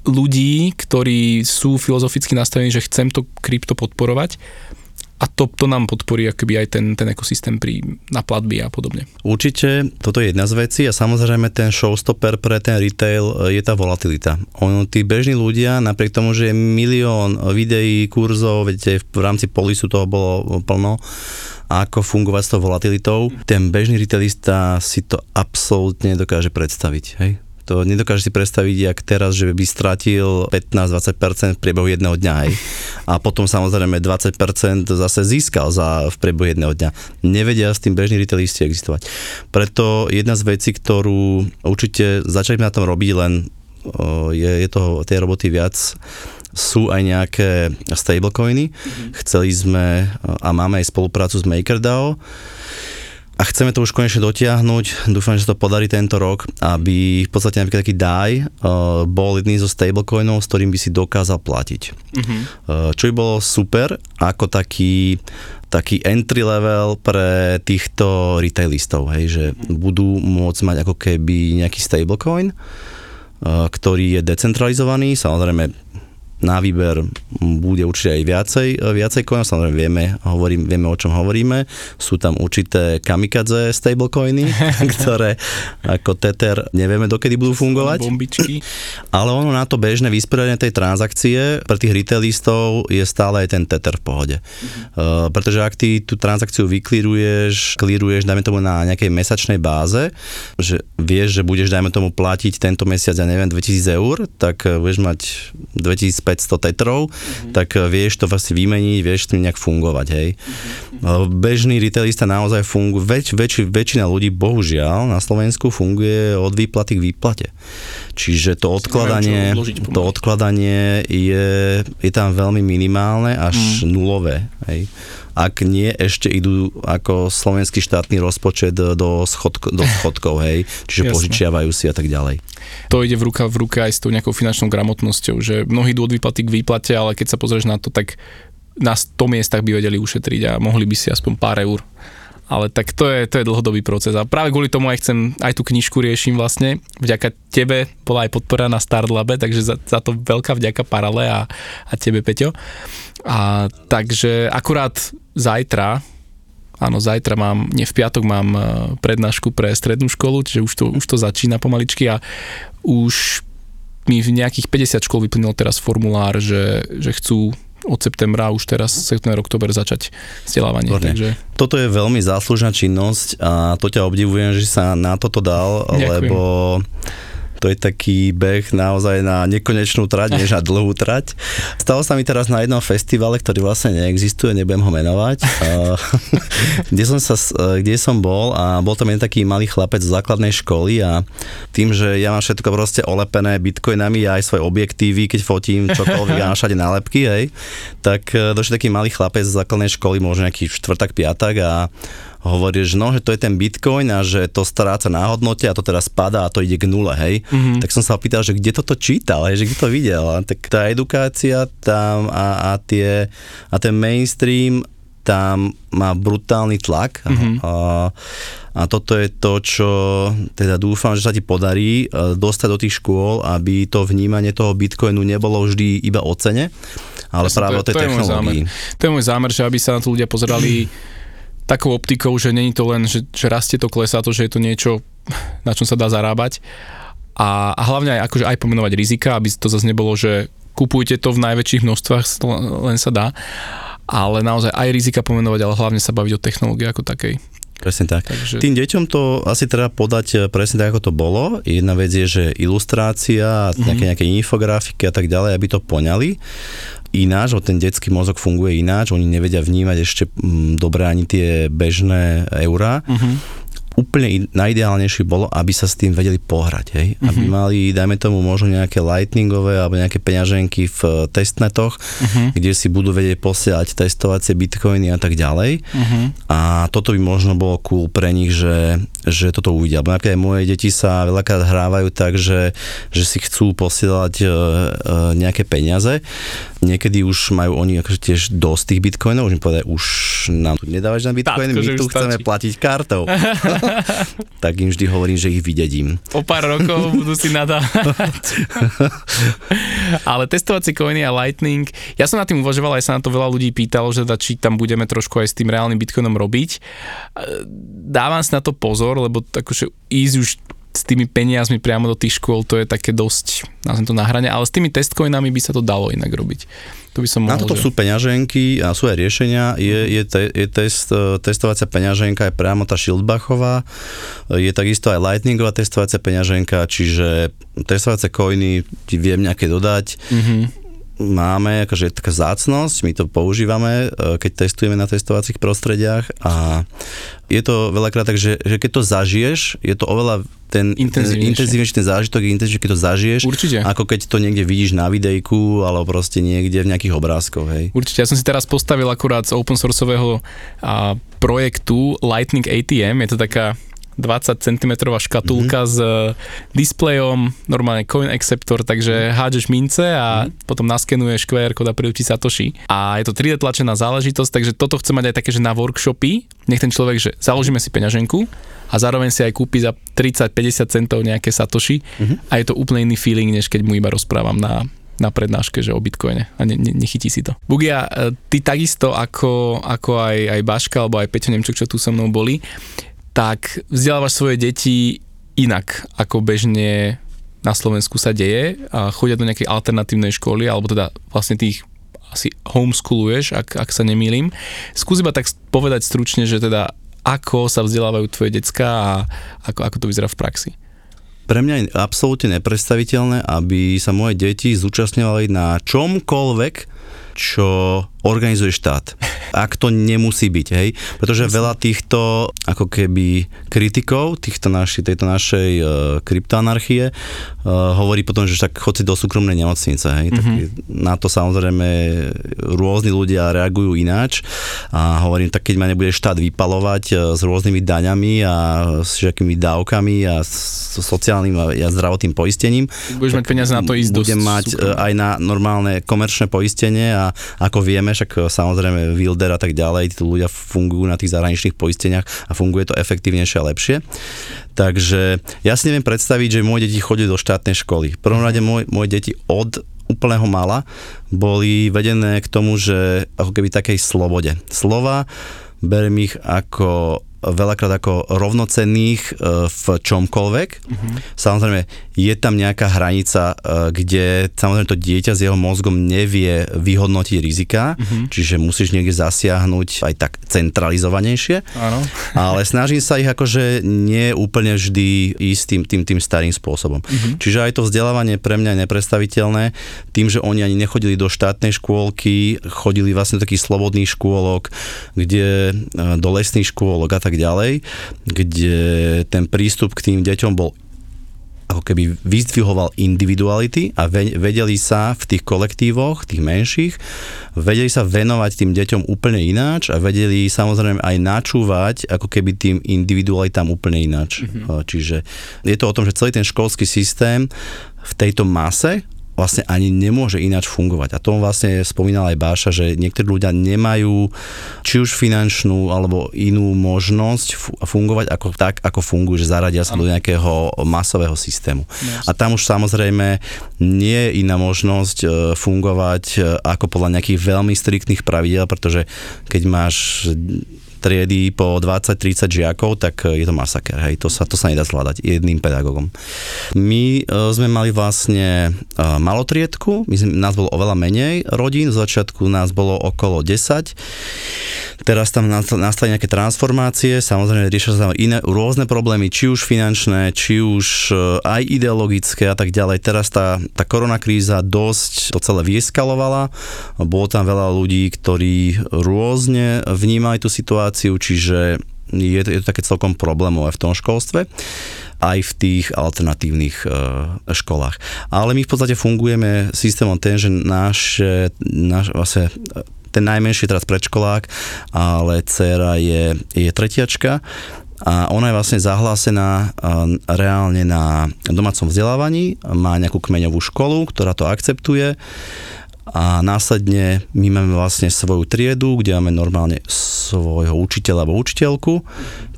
ľudí, ktorí sú filozoficky nastavení, že chcem to krypto podporovať a to, to nám podporí akoby aj ten, ten ekosystém pri, na platby a podobne. Určite, toto je jedna z vecí a samozrejme ten showstopper pre ten retail e, je tá volatilita. On, tí bežní ľudia, napriek tomu, že je milión videí, kurzov, viete, v rámci polisu toho bolo plno, ako fungovať s tou volatilitou, ten bežný retailista si to absolútne dokáže predstaviť. Hej? To nedokážeš si predstaviť, jak teraz, že by stratil 15-20% v priebehu jedného dňa, hej. A potom samozrejme 20% zase získal za, v priebehu jedného dňa. Nevedia s tým bežní retailisti existovať. Preto jedna z vecí, ktorú určite začali na tom robiť, len je, je toho, tej roboty viac, sú aj nejaké stablecoiny. Mm-hmm. Chceli sme a máme aj spoluprácu s MakerDAO a chceme to už konečne dotiahnuť. Dúfam, že sa to podarí tento rok, aby v podstate napríklad taký DAI uh, bol jedným zo stablecoinov, s ktorým by si dokázal platiť. Mm-hmm. Uh, čo by bolo super, ako taký taký entry level pre týchto retailistov, hej, že mm-hmm. budú môcť mať ako keby nejaký stablecoin, uh, ktorý je decentralizovaný, samozrejme na výber bude určite aj viacej, viacej coinov, samozrejme vieme, hovorím, vieme o čom hovoríme. Sú tam určité kamikadze stablecoiny, <laughs> ktoré ako Tether nevieme dokedy budú fungovať. Bombičky. Ale ono na to bežné vysporiadanie tej transakcie pre tých retailistov je stále aj ten Tether v pohode. Uh, pretože ak ty tú transakciu vyklíruješ, klíruješ, dajme tomu na nejakej mesačnej báze, že vieš, že budeš, dajme tomu, platiť tento mesiac, ja neviem, 2000 eur, tak budeš mať 2500 500 tetrov, mm-hmm. tak eh, vieš to vlastne vymeniť, vieš tým nejak fungovať, hej. Mm-hmm. Bežný retailista naozaj funguje, väč, väč, väčšina ľudí bohužiaľ na Slovensku funguje od výplaty k výplate. Čiže to odkladanie, to odkladanie je, je tam veľmi minimálne až mm. nulové, hej ak nie ešte idú ako slovenský štátny rozpočet do, schodko, do schodkov, hej, čiže Jasne. požičiavajú si a tak ďalej. To ide v ruka v ruke aj s tou nejakou finančnou gramotnosťou, že mnohí idú od výplaty k výplate, ale keď sa pozrieš na to, tak na 100 miestach by vedeli ušetriť a mohli by si aspoň pár eur ale tak to je, to je dlhodobý proces a práve kvôli tomu aj chcem, aj tú knižku riešim vlastne, vďaka tebe bola aj podpora na Startlabe, takže za, za to veľká vďaka Parale a, a tebe Peťo. A takže akurát zajtra, áno, zajtra mám, nie v piatok mám e, prednášku pre strednú školu, čiže už to, už to začína pomaličky a už mi v nejakých 50 škôl vyplnil teraz formulár, že, že chcú od septembra už teraz september, oktober začať vzdelávanie. Takže... Toto je veľmi záslužná činnosť a to ťa obdivujem, že sa na toto dal, Ďakujem. lebo to je taký beh naozaj na nekonečnú trať, než na dlhú trať. Stalo sa mi teraz na jednom festivale, ktorý vlastne neexistuje, nebudem ho menovať, <laughs> kde, som sa, kde som bol a bol tam jeden taký malý chlapec z základnej školy a tým, že ja mám všetko proste olepené bitcoinami, ja aj svoje objektívy, keď fotím čokoľvek, ja mám všade nálepky, hej, tak e, došiel taký malý chlapec z základnej školy, možno nejaký štvrtak, piatak a hovorí, že no, že to je ten bitcoin a že to stráca na hodnote a to teraz spadá a to ide k nule, hej. Mm-hmm. Tak som sa opýtal, že kde toto čítal, hej, že kde to videl. A tak tá edukácia tam a, a, tie, a ten mainstream tam má brutálny tlak mm-hmm. a, a toto je to, čo teda dúfam, že sa ti podarí e, dostať do tých škôl, aby to vnímanie toho bitcoinu nebolo vždy iba o cene, ale Jasne, práve to, o tej to technológii. Je to je môj zámer, že aby sa na to ľudia pozerali <clears throat> takou optikou, že není to len, že, že rastie to, klesá to, že je to niečo, na čom sa dá zarábať. A, a hlavne aj, akože aj pomenovať rizika, aby to zase nebolo, že kupujte to v najväčších množstvách, len sa dá. Ale naozaj aj rizika pomenovať, ale hlavne sa baviť o technológii ako takej. Presne tak. Takže... Tým deťom to asi treba podať eh, presne tak, ako to bolo. Jedna vec je, že ilustrácia, mm-hmm. nejaké, nejaké infografiky a tak ďalej, aby to poňali ináč, ten detský mozog funguje ináč, oni nevedia vnímať ešte mm, dobre ani tie bežné eurá. Uh-huh úplne najideálnejšie bolo, aby sa s tým vedeli pohrať, hej? Uh-huh. Aby mali, dajme tomu, možno nejaké lightningové alebo nejaké peňaženky v eh, testnetoch, uh-huh. kde si budú vedieť posielať testovacie bitcoiny a tak ďalej. Uh-huh. A toto by možno bolo cool pre nich, že, že toto uvidia. Lebo napríklad moje deti sa veľakrát hrávajú tak, že, že si chcú posielať uh, uh, nejaké peniaze. Niekedy už majú oni akože tiež dosť tých bitcoinov, už mi povedali, už nám tu nedávaš na bitcoiny, my tu chceme stačí. platiť kartou. <laughs> tak im vždy hovorím, že ich vydedím. O pár rokov budú si nadávať. Ale testovacie coiny a Lightning, ja som na tým uvažoval, aj sa na to veľa ľudí pýtalo, že či tam budeme trošku aj s tým reálnym bitcoinom robiť. Dávam si na to pozor, lebo akože ísť už s tými peniazmi priamo do tých škôl, to je také dosť, nazvem to na hrane, ale s tými testcoinami by sa to dalo inak robiť. To by som Na mohol, toto že- sú peňaženky a sú aj riešenia. Je, je, te, je test, e, testovacia peňaženka, je priamo tá Schildbachová, je takisto aj Lightningová testovacia peňaženka, čiže testovacie coiny ti viem nejaké dodať. Mhm. Máme, akože je taká zácnosť, my to používame, e, keď testujeme na testovacích prostrediach a je to veľakrát tak, že, že keď to zažiješ, je to oveľa ten intenzívnejší ten zážitok, intenzívnejší, keď to zažiješ, Určite. ako keď to niekde vidíš na videjku alebo proste niekde v nejakých obrázkoch, hej. Určite, ja som si teraz postavil akurát z open sourceového a, projektu Lightning ATM, je to taká 20 cm škatulka mm-hmm. s e, displejom, normálne coin acceptor, takže hádžeš mince a mm-hmm. potom naskenuješ QR kód a ti Satoshi. A je to 3D tlačená záležitosť, takže toto chce mať aj také, že na workshopy, nech ten človek, že založíme si peňaženku a zároveň si aj kúpi za 30-50 centov nejaké Satoshi mm-hmm. a je to úplne iný feeling, než keď mu iba rozprávam na na prednáške, že o Bitcoine a ne, ne, nechytí si to. Bugia, e, ty takisto ako, ako aj, aj Baška alebo aj Peťo Nemčuk, čo tu so mnou boli, tak vzdelávaš svoje deti inak, ako bežne na Slovensku sa deje a chodia do nejakej alternatívnej školy, alebo teda vlastne tých asi homeschooluješ, ak, ak sa nemýlim. Skús iba tak povedať stručne, že teda ako sa vzdelávajú tvoje decka a ako, ako to vyzerá v praxi. Pre mňa je absolútne nepredstaviteľné, aby sa moje deti zúčastňovali na čomkoľvek, čo organizuje štát. Ak to nemusí byť, hej? Pretože veľa týchto ako keby kritikov týchto naši, tejto našej uh, kryptoanarchie uh, hovorí potom, že však chod si do súkromnej nemocnice, hej? Mm-hmm. Tak na to samozrejme rôzni ľudia reagujú ináč a hovorím, tak keď ma nebude štát vypalovať uh, s rôznymi daňami a s všetkými dávkami a s sociálnym a a zdravotným poistením, Budeš mať peniaze na to ísť do budem mať e, súkromia. aj na normálne komerčné poistenie a ako vieme, však e, samozrejme Wilder a tak ďalej, tí ľudia fungujú na tých zahraničných poisteniach a funguje to efektívnejšie a lepšie. Takže ja si neviem predstaviť, že moje deti chodili do štátnej školy. V prvom rade moje, moje deti od úplného mala boli vedené k tomu, že ako keby takej slobode. Slova, berem ich ako veľakrát ako rovnocenných e, v čomkoľvek. Mm-hmm. Samozrejme, je tam nejaká hranica, e, kde samozrejme to dieťa s jeho mozgom nevie vyhodnotiť rizika, mm-hmm. čiže musíš niekde zasiahnuť aj tak centralizovanejšie. Áno. Ale snažím sa ich akože nie úplne vždy ísť tým, tým, tým starým spôsobom. Mm-hmm. Čiže aj to vzdelávanie pre mňa je nepredstaviteľné, tým, že oni ani nechodili do štátnej škôlky, chodili vlastne do takých slobodných škôlok, kde e, do lesných škôlok a tak ďalej, kde ten prístup k tým deťom bol ako keby vyzdvihoval individuality a ve- vedeli sa v tých kolektívoch, tých menších, vedeli sa venovať tým deťom úplne ináč a vedeli samozrejme aj načúvať ako keby tým individualitám úplne ináč. Mm-hmm. Čiže je to o tom, že celý ten školský systém v tejto mase vlastne ani nemôže ináč fungovať. A tomu vlastne spomínal aj Báša, že niektorí ľudia nemajú či už finančnú alebo inú možnosť fu- fungovať ako tak, ako fungujú, že zaradia sa do nejakého masového systému. A tam už samozrejme nie je iná možnosť e, fungovať e, ako podľa nejakých veľmi striktných pravidel, pretože keď máš triedy po 20-30 žiakov, tak e, je to masaker, hej, to sa, to sa nedá zvládať jedným pedagógom. My e, sme mali vlastne e, malotriedku, my sme, nás bolo oveľa menej rodín, v začiatku nás bolo okolo 10, teraz tam nast- nastali nejaké transformácie, samozrejme riešia sa iné rôzne problémy, či už finančné, či už e, aj ideologické a tak ďalej. Teraz tá, tá koronakríza dosť to celé vyeskalovala, bolo tam veľa ľudí, ktorí rôzne vnímali tú situáciu, čiže je to, je to také celkom problémové v tom školstve aj v tých alternatívnych e, školách. Ale my v podstate fungujeme systémom ten, že náš, náš vlastne e, ten najmenší je teraz predškolák, ale dcera je, je tretiačka a ona je vlastne zahlásená e, reálne na domácom vzdelávaní, má nejakú kmeňovú školu, ktorá to akceptuje a následne my máme vlastne svoju triedu, kde máme normálne svojho učiteľa alebo učiteľku,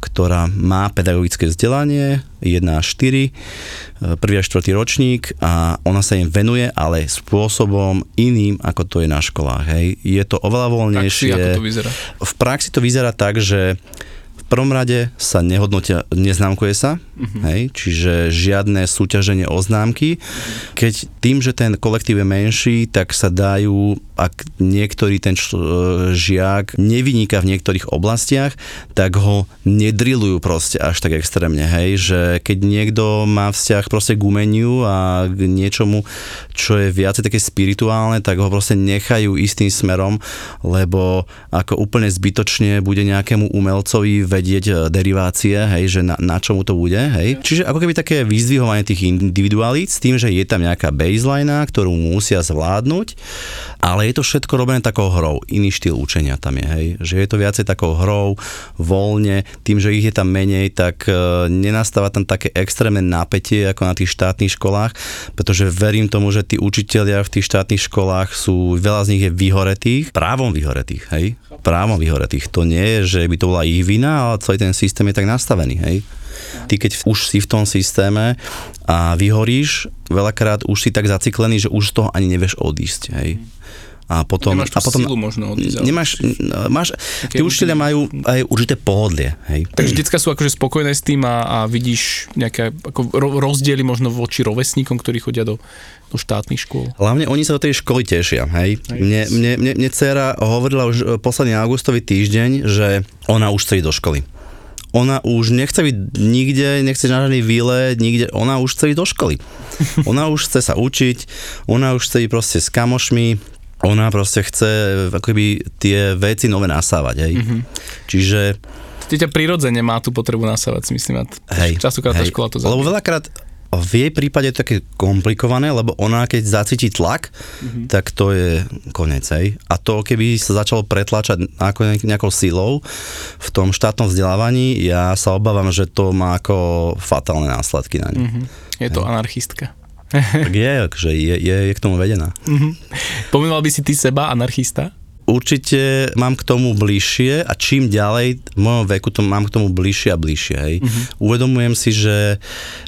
ktorá má pedagogické vzdelanie 1 až 4, prvý až 4 ročník a ona sa im venuje, ale spôsobom iným, ako to je na školách. Hej. Je to oveľa Praxi, voľnejšie. ako to vyzerá? V praxi to vyzerá tak, že prvom rade sa nehodnotia, neznámkuje sa, uh-huh. hej, čiže žiadne súťaženie o známky. Keď tým, že ten kolektív je menší, tak sa dajú, ak niektorý ten čl- žiak nevyniká v niektorých oblastiach, tak ho nedrilujú proste až tak extrémne, hej, že keď niekto má vzťah proste k umeniu a k niečomu, čo je viacej také spirituálne, tak ho proste nechajú istým smerom, lebo ako úplne zbytočne bude nejakému umelcovi vedieť e, derivácie, hej, že na, na čomu to bude, hej. Čiže ako keby také vyzdvihovanie tých individualít s tým, že je tam nejaká baseline, ktorú musia zvládnuť, ale je to všetko robené takou hrou, iný štýl učenia tam je, hej. Že je to viacej takou hrou, voľne, tým, že ich je tam menej, tak e, nenastáva tam také extrémne napätie ako na tých štátnych školách, pretože verím tomu, že tí učitelia v tých štátnych školách sú, veľa z nich je vyhoretých, právom vyhoretých, hej. Právom vyhoretých. To nie je, že by to bola ich vina, ale celý ten systém je tak nastavený, hej. Ty keď už si v tom systéme a vyhoríš, veľakrát už si tak zaciklený, že už z toho ani nevieš odísť, hej. A potom, nemáš a potom silu možno odísť. Nemáš, máš, tí učiteľia majú aj určité pohodlie. Hej. Takže detská sú akože spokojné s tým a, a vidíš nejaké ako rozdiely možno voči rovesníkom, ktorí chodia do, do štátnych škôl. Hlavne oni sa do tej školy tešia. Hej. Hej. Mne, mne, mne, mne dcera hovorila už e, posledný augustový týždeň, že ona už chce ísť do školy ona už nechce byť nikde, nechce na žiadny výlet, nikde, ona už chce ísť do školy. <laughs> Ona už chce sa učiť, ona už chce ísť proste s kamošmi, ona proste chce akoby tie veci nové nasávať, hej. Mm-hmm. Čiže Ty ťa prirodzene má tú potrebu nasávať, si myslím. Hej, Častokrát tá škola to zabíja. Lebo veľakrát v jej prípade je to také komplikované, lebo ona keď zacíti tlak, mm-hmm. tak to je konec. Hej. A to keby sa začalo pretlačať nejakou silou v tom štátnom vzdelávaní, ja sa obávam, že to má ako fatálne následky na ňu. Mm-hmm. Je to hej. anarchistka. Tak je, že je, je, je k tomu vedená. Mm-hmm. Pomenoval by si ty seba anarchista? určite mám k tomu bližšie a čím ďalej v mojom veku to mám k tomu bližšie a bližšie. Hej. Uh-huh. Uvedomujem si, že,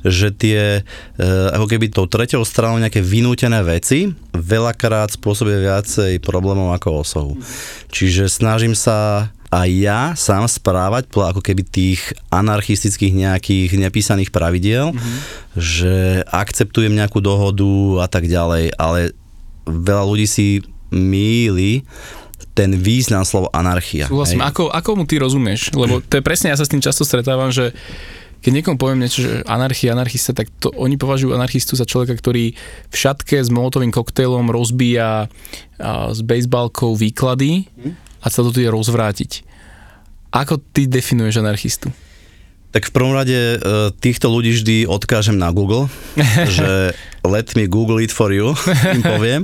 že tie e, ako keby tou treťou stranou nejaké vynútené veci veľakrát spôsobia viacej problémov ako osohu. Uh-huh. Čiže snažím sa aj ja sám správať podľa ako keby tých anarchistických nejakých nepísaných pravidiel, mm-hmm. že akceptujem nejakú dohodu a tak ďalej, ale veľa ľudí si míli ten význam slovo anarchia. Súhlasím. Ako, ako mu ty rozumieš? Lebo to je presne, ja sa s tým často stretávam, že keď niekomu poviem niečo, že anarchia, anarchista, tak to oni považujú anarchistu za človeka, ktorý v šatke s molotovým koktejlom rozbíja a, s bejsbalkou výklady a sa to tu je rozvrátiť. Ako ty definuješ anarchistu? Tak v prvom rade e, týchto ľudí vždy odkážem na Google, <laughs> že let me Google it for you, im poviem.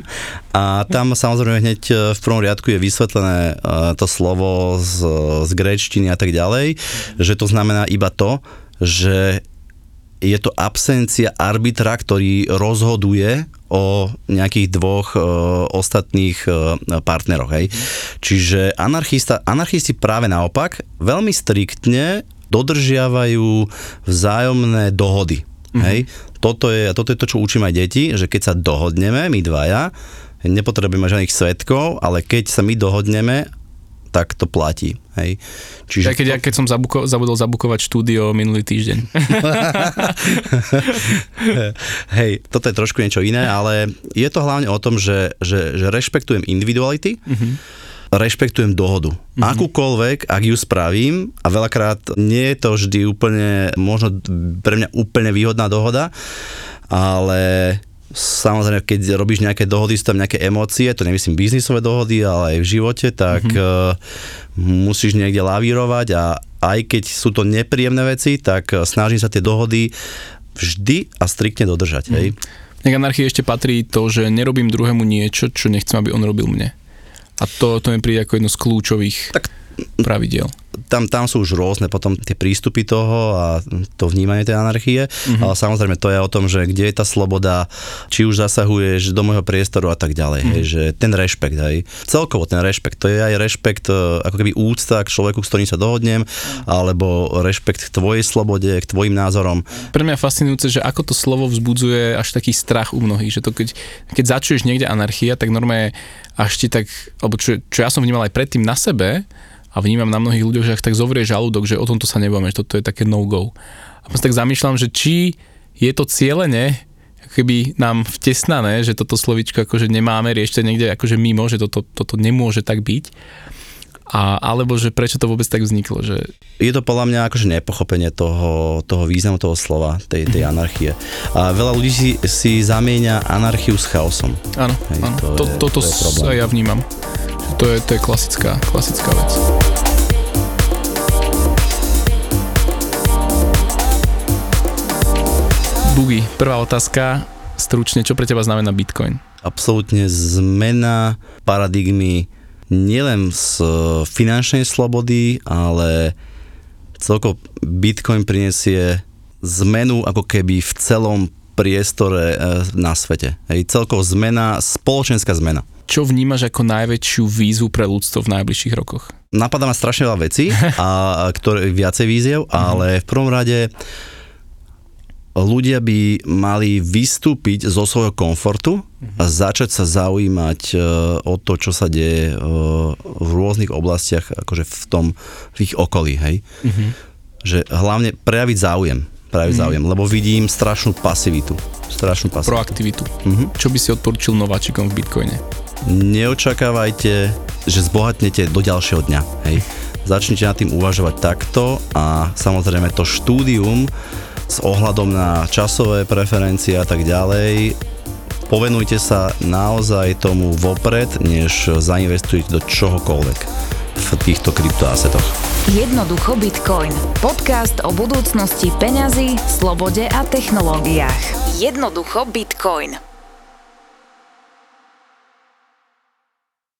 A tam samozrejme hneď e, v prvom riadku je vysvetlené e, to slovo z, z gréčtiny a tak ďalej, že to znamená iba to, že je to absencia arbitra, ktorý rozhoduje o nejakých dvoch uh, ostatných uh, partneroch. Hej. Čiže anarchista, anarchisti práve naopak veľmi striktne dodržiavajú vzájomné dohody. Mm-hmm. Hej? Toto, je, toto je to, čo učím aj deti, že keď sa dohodneme, my dvaja, nepotrebujeme žiadnych svetkov, ale keď sa my dohodneme, tak to platí. Hej. Čiže ja keď, to... ja keď som zabuko, zabudol zabukovať štúdio minulý týždeň. <laughs> Hej, toto je trošku niečo iné, ale je to hlavne o tom, že, že, že rešpektujem individuality, mm-hmm rešpektujem dohodu. Mm-hmm. Akúkoľvek, ak ju spravím, a veľakrát nie je to vždy úplne, možno pre mňa úplne výhodná dohoda, ale samozrejme, keď robíš nejaké dohody, sú tam nejaké emócie, to nemyslím biznisové dohody, ale aj v živote, tak mm-hmm. uh, musíš niekde lavírovať a aj keď sú to nepríjemné veci, tak uh, snažím sa tie dohody vždy a striktne dodržať. Mm. Hej. Nech anarchii ešte patrí to, že nerobím druhému niečo, čo nechcem, aby on robil mne. A to, to mi príde ako jedno z kľúčových tak, pravidel tam, tam sú už rôzne potom tie prístupy toho a to vnímanie tej anarchie, mm-hmm. ale samozrejme to je o tom, že kde je tá sloboda, či už zasahuješ do môjho priestoru a tak ďalej, mm-hmm. hej, že ten rešpekt, hej, celkovo ten rešpekt, to je aj rešpekt, e, ako keby úcta k človeku, s ktorým sa dohodnem, alebo rešpekt k tvojej slobode, k tvojim názorom. Pre mňa fascinujúce, že ako to slovo vzbudzuje až taký strach u mnohých, že to keď, keď začuješ niekde anarchia, tak normálne až ti tak, alebo čo, čo ja som vnímal aj predtým na sebe, a vnímam na mnohých ľuďoch, že ak tak zovrie žalúdok, že o tomto sa nebudeme, že toto je také no-go. A potom tak zamýšľam, že či je to cieľene keby nám vtesnané, že toto slovičko akože nemáme riešte niekde akože mimo, že toto, toto nemôže tak byť. A, alebo že prečo to vôbec tak vzniklo? Že... Je to podľa mňa akože nepochopenie toho, toho významu toho slova, tej, tej anarchie. A veľa ľudí si, si zamieňa anarchiu s chaosom. Áno, áno. To, to, je, toto to je ja vnímam. To je, to je klasická, klasická vec. Bugi, prvá otázka, stručne, čo pre teba znamená Bitcoin? Absolútne zmena paradigmy nielen z e, finančnej slobody, ale celko Bitcoin prinesie zmenu ako keby v celom priestore e, na svete. Hej, celkovo zmena, spoločenská zmena. Čo vnímaš ako najväčšiu výzvu pre ľudstvo v najbližších rokoch? Napadá ma strašne veľa vecí, <laughs> a, ktoré, viacej víziev, ale v prvom rade ľudia by mali vystúpiť zo svojho komfortu a začať sa zaujímať e, o to, čo sa deje e, v rôznych oblastiach, akože v tom, v ich okolí, hej. Mm-hmm. Že hlavne prejaviť záujem, prejaviť mm-hmm. záujem, lebo vidím strašnú pasivitu. Strašnú pasivitu. Proaktivitu. Mm-hmm. Čo by si odporučil nováčikom v Bitcoine? Neočakávajte, že zbohatnete do ďalšieho dňa, hej. Začnite nad tým uvažovať takto a samozrejme to štúdium s ohľadom na časové preferencie a tak ďalej. Povenujte sa naozaj tomu vopred, než zainvestujete do čohokoľvek v týchto kryptoasetoch. Jednoducho Bitcoin. Podcast o budúcnosti peňazí, slobode a technológiách. Jednoducho Bitcoin.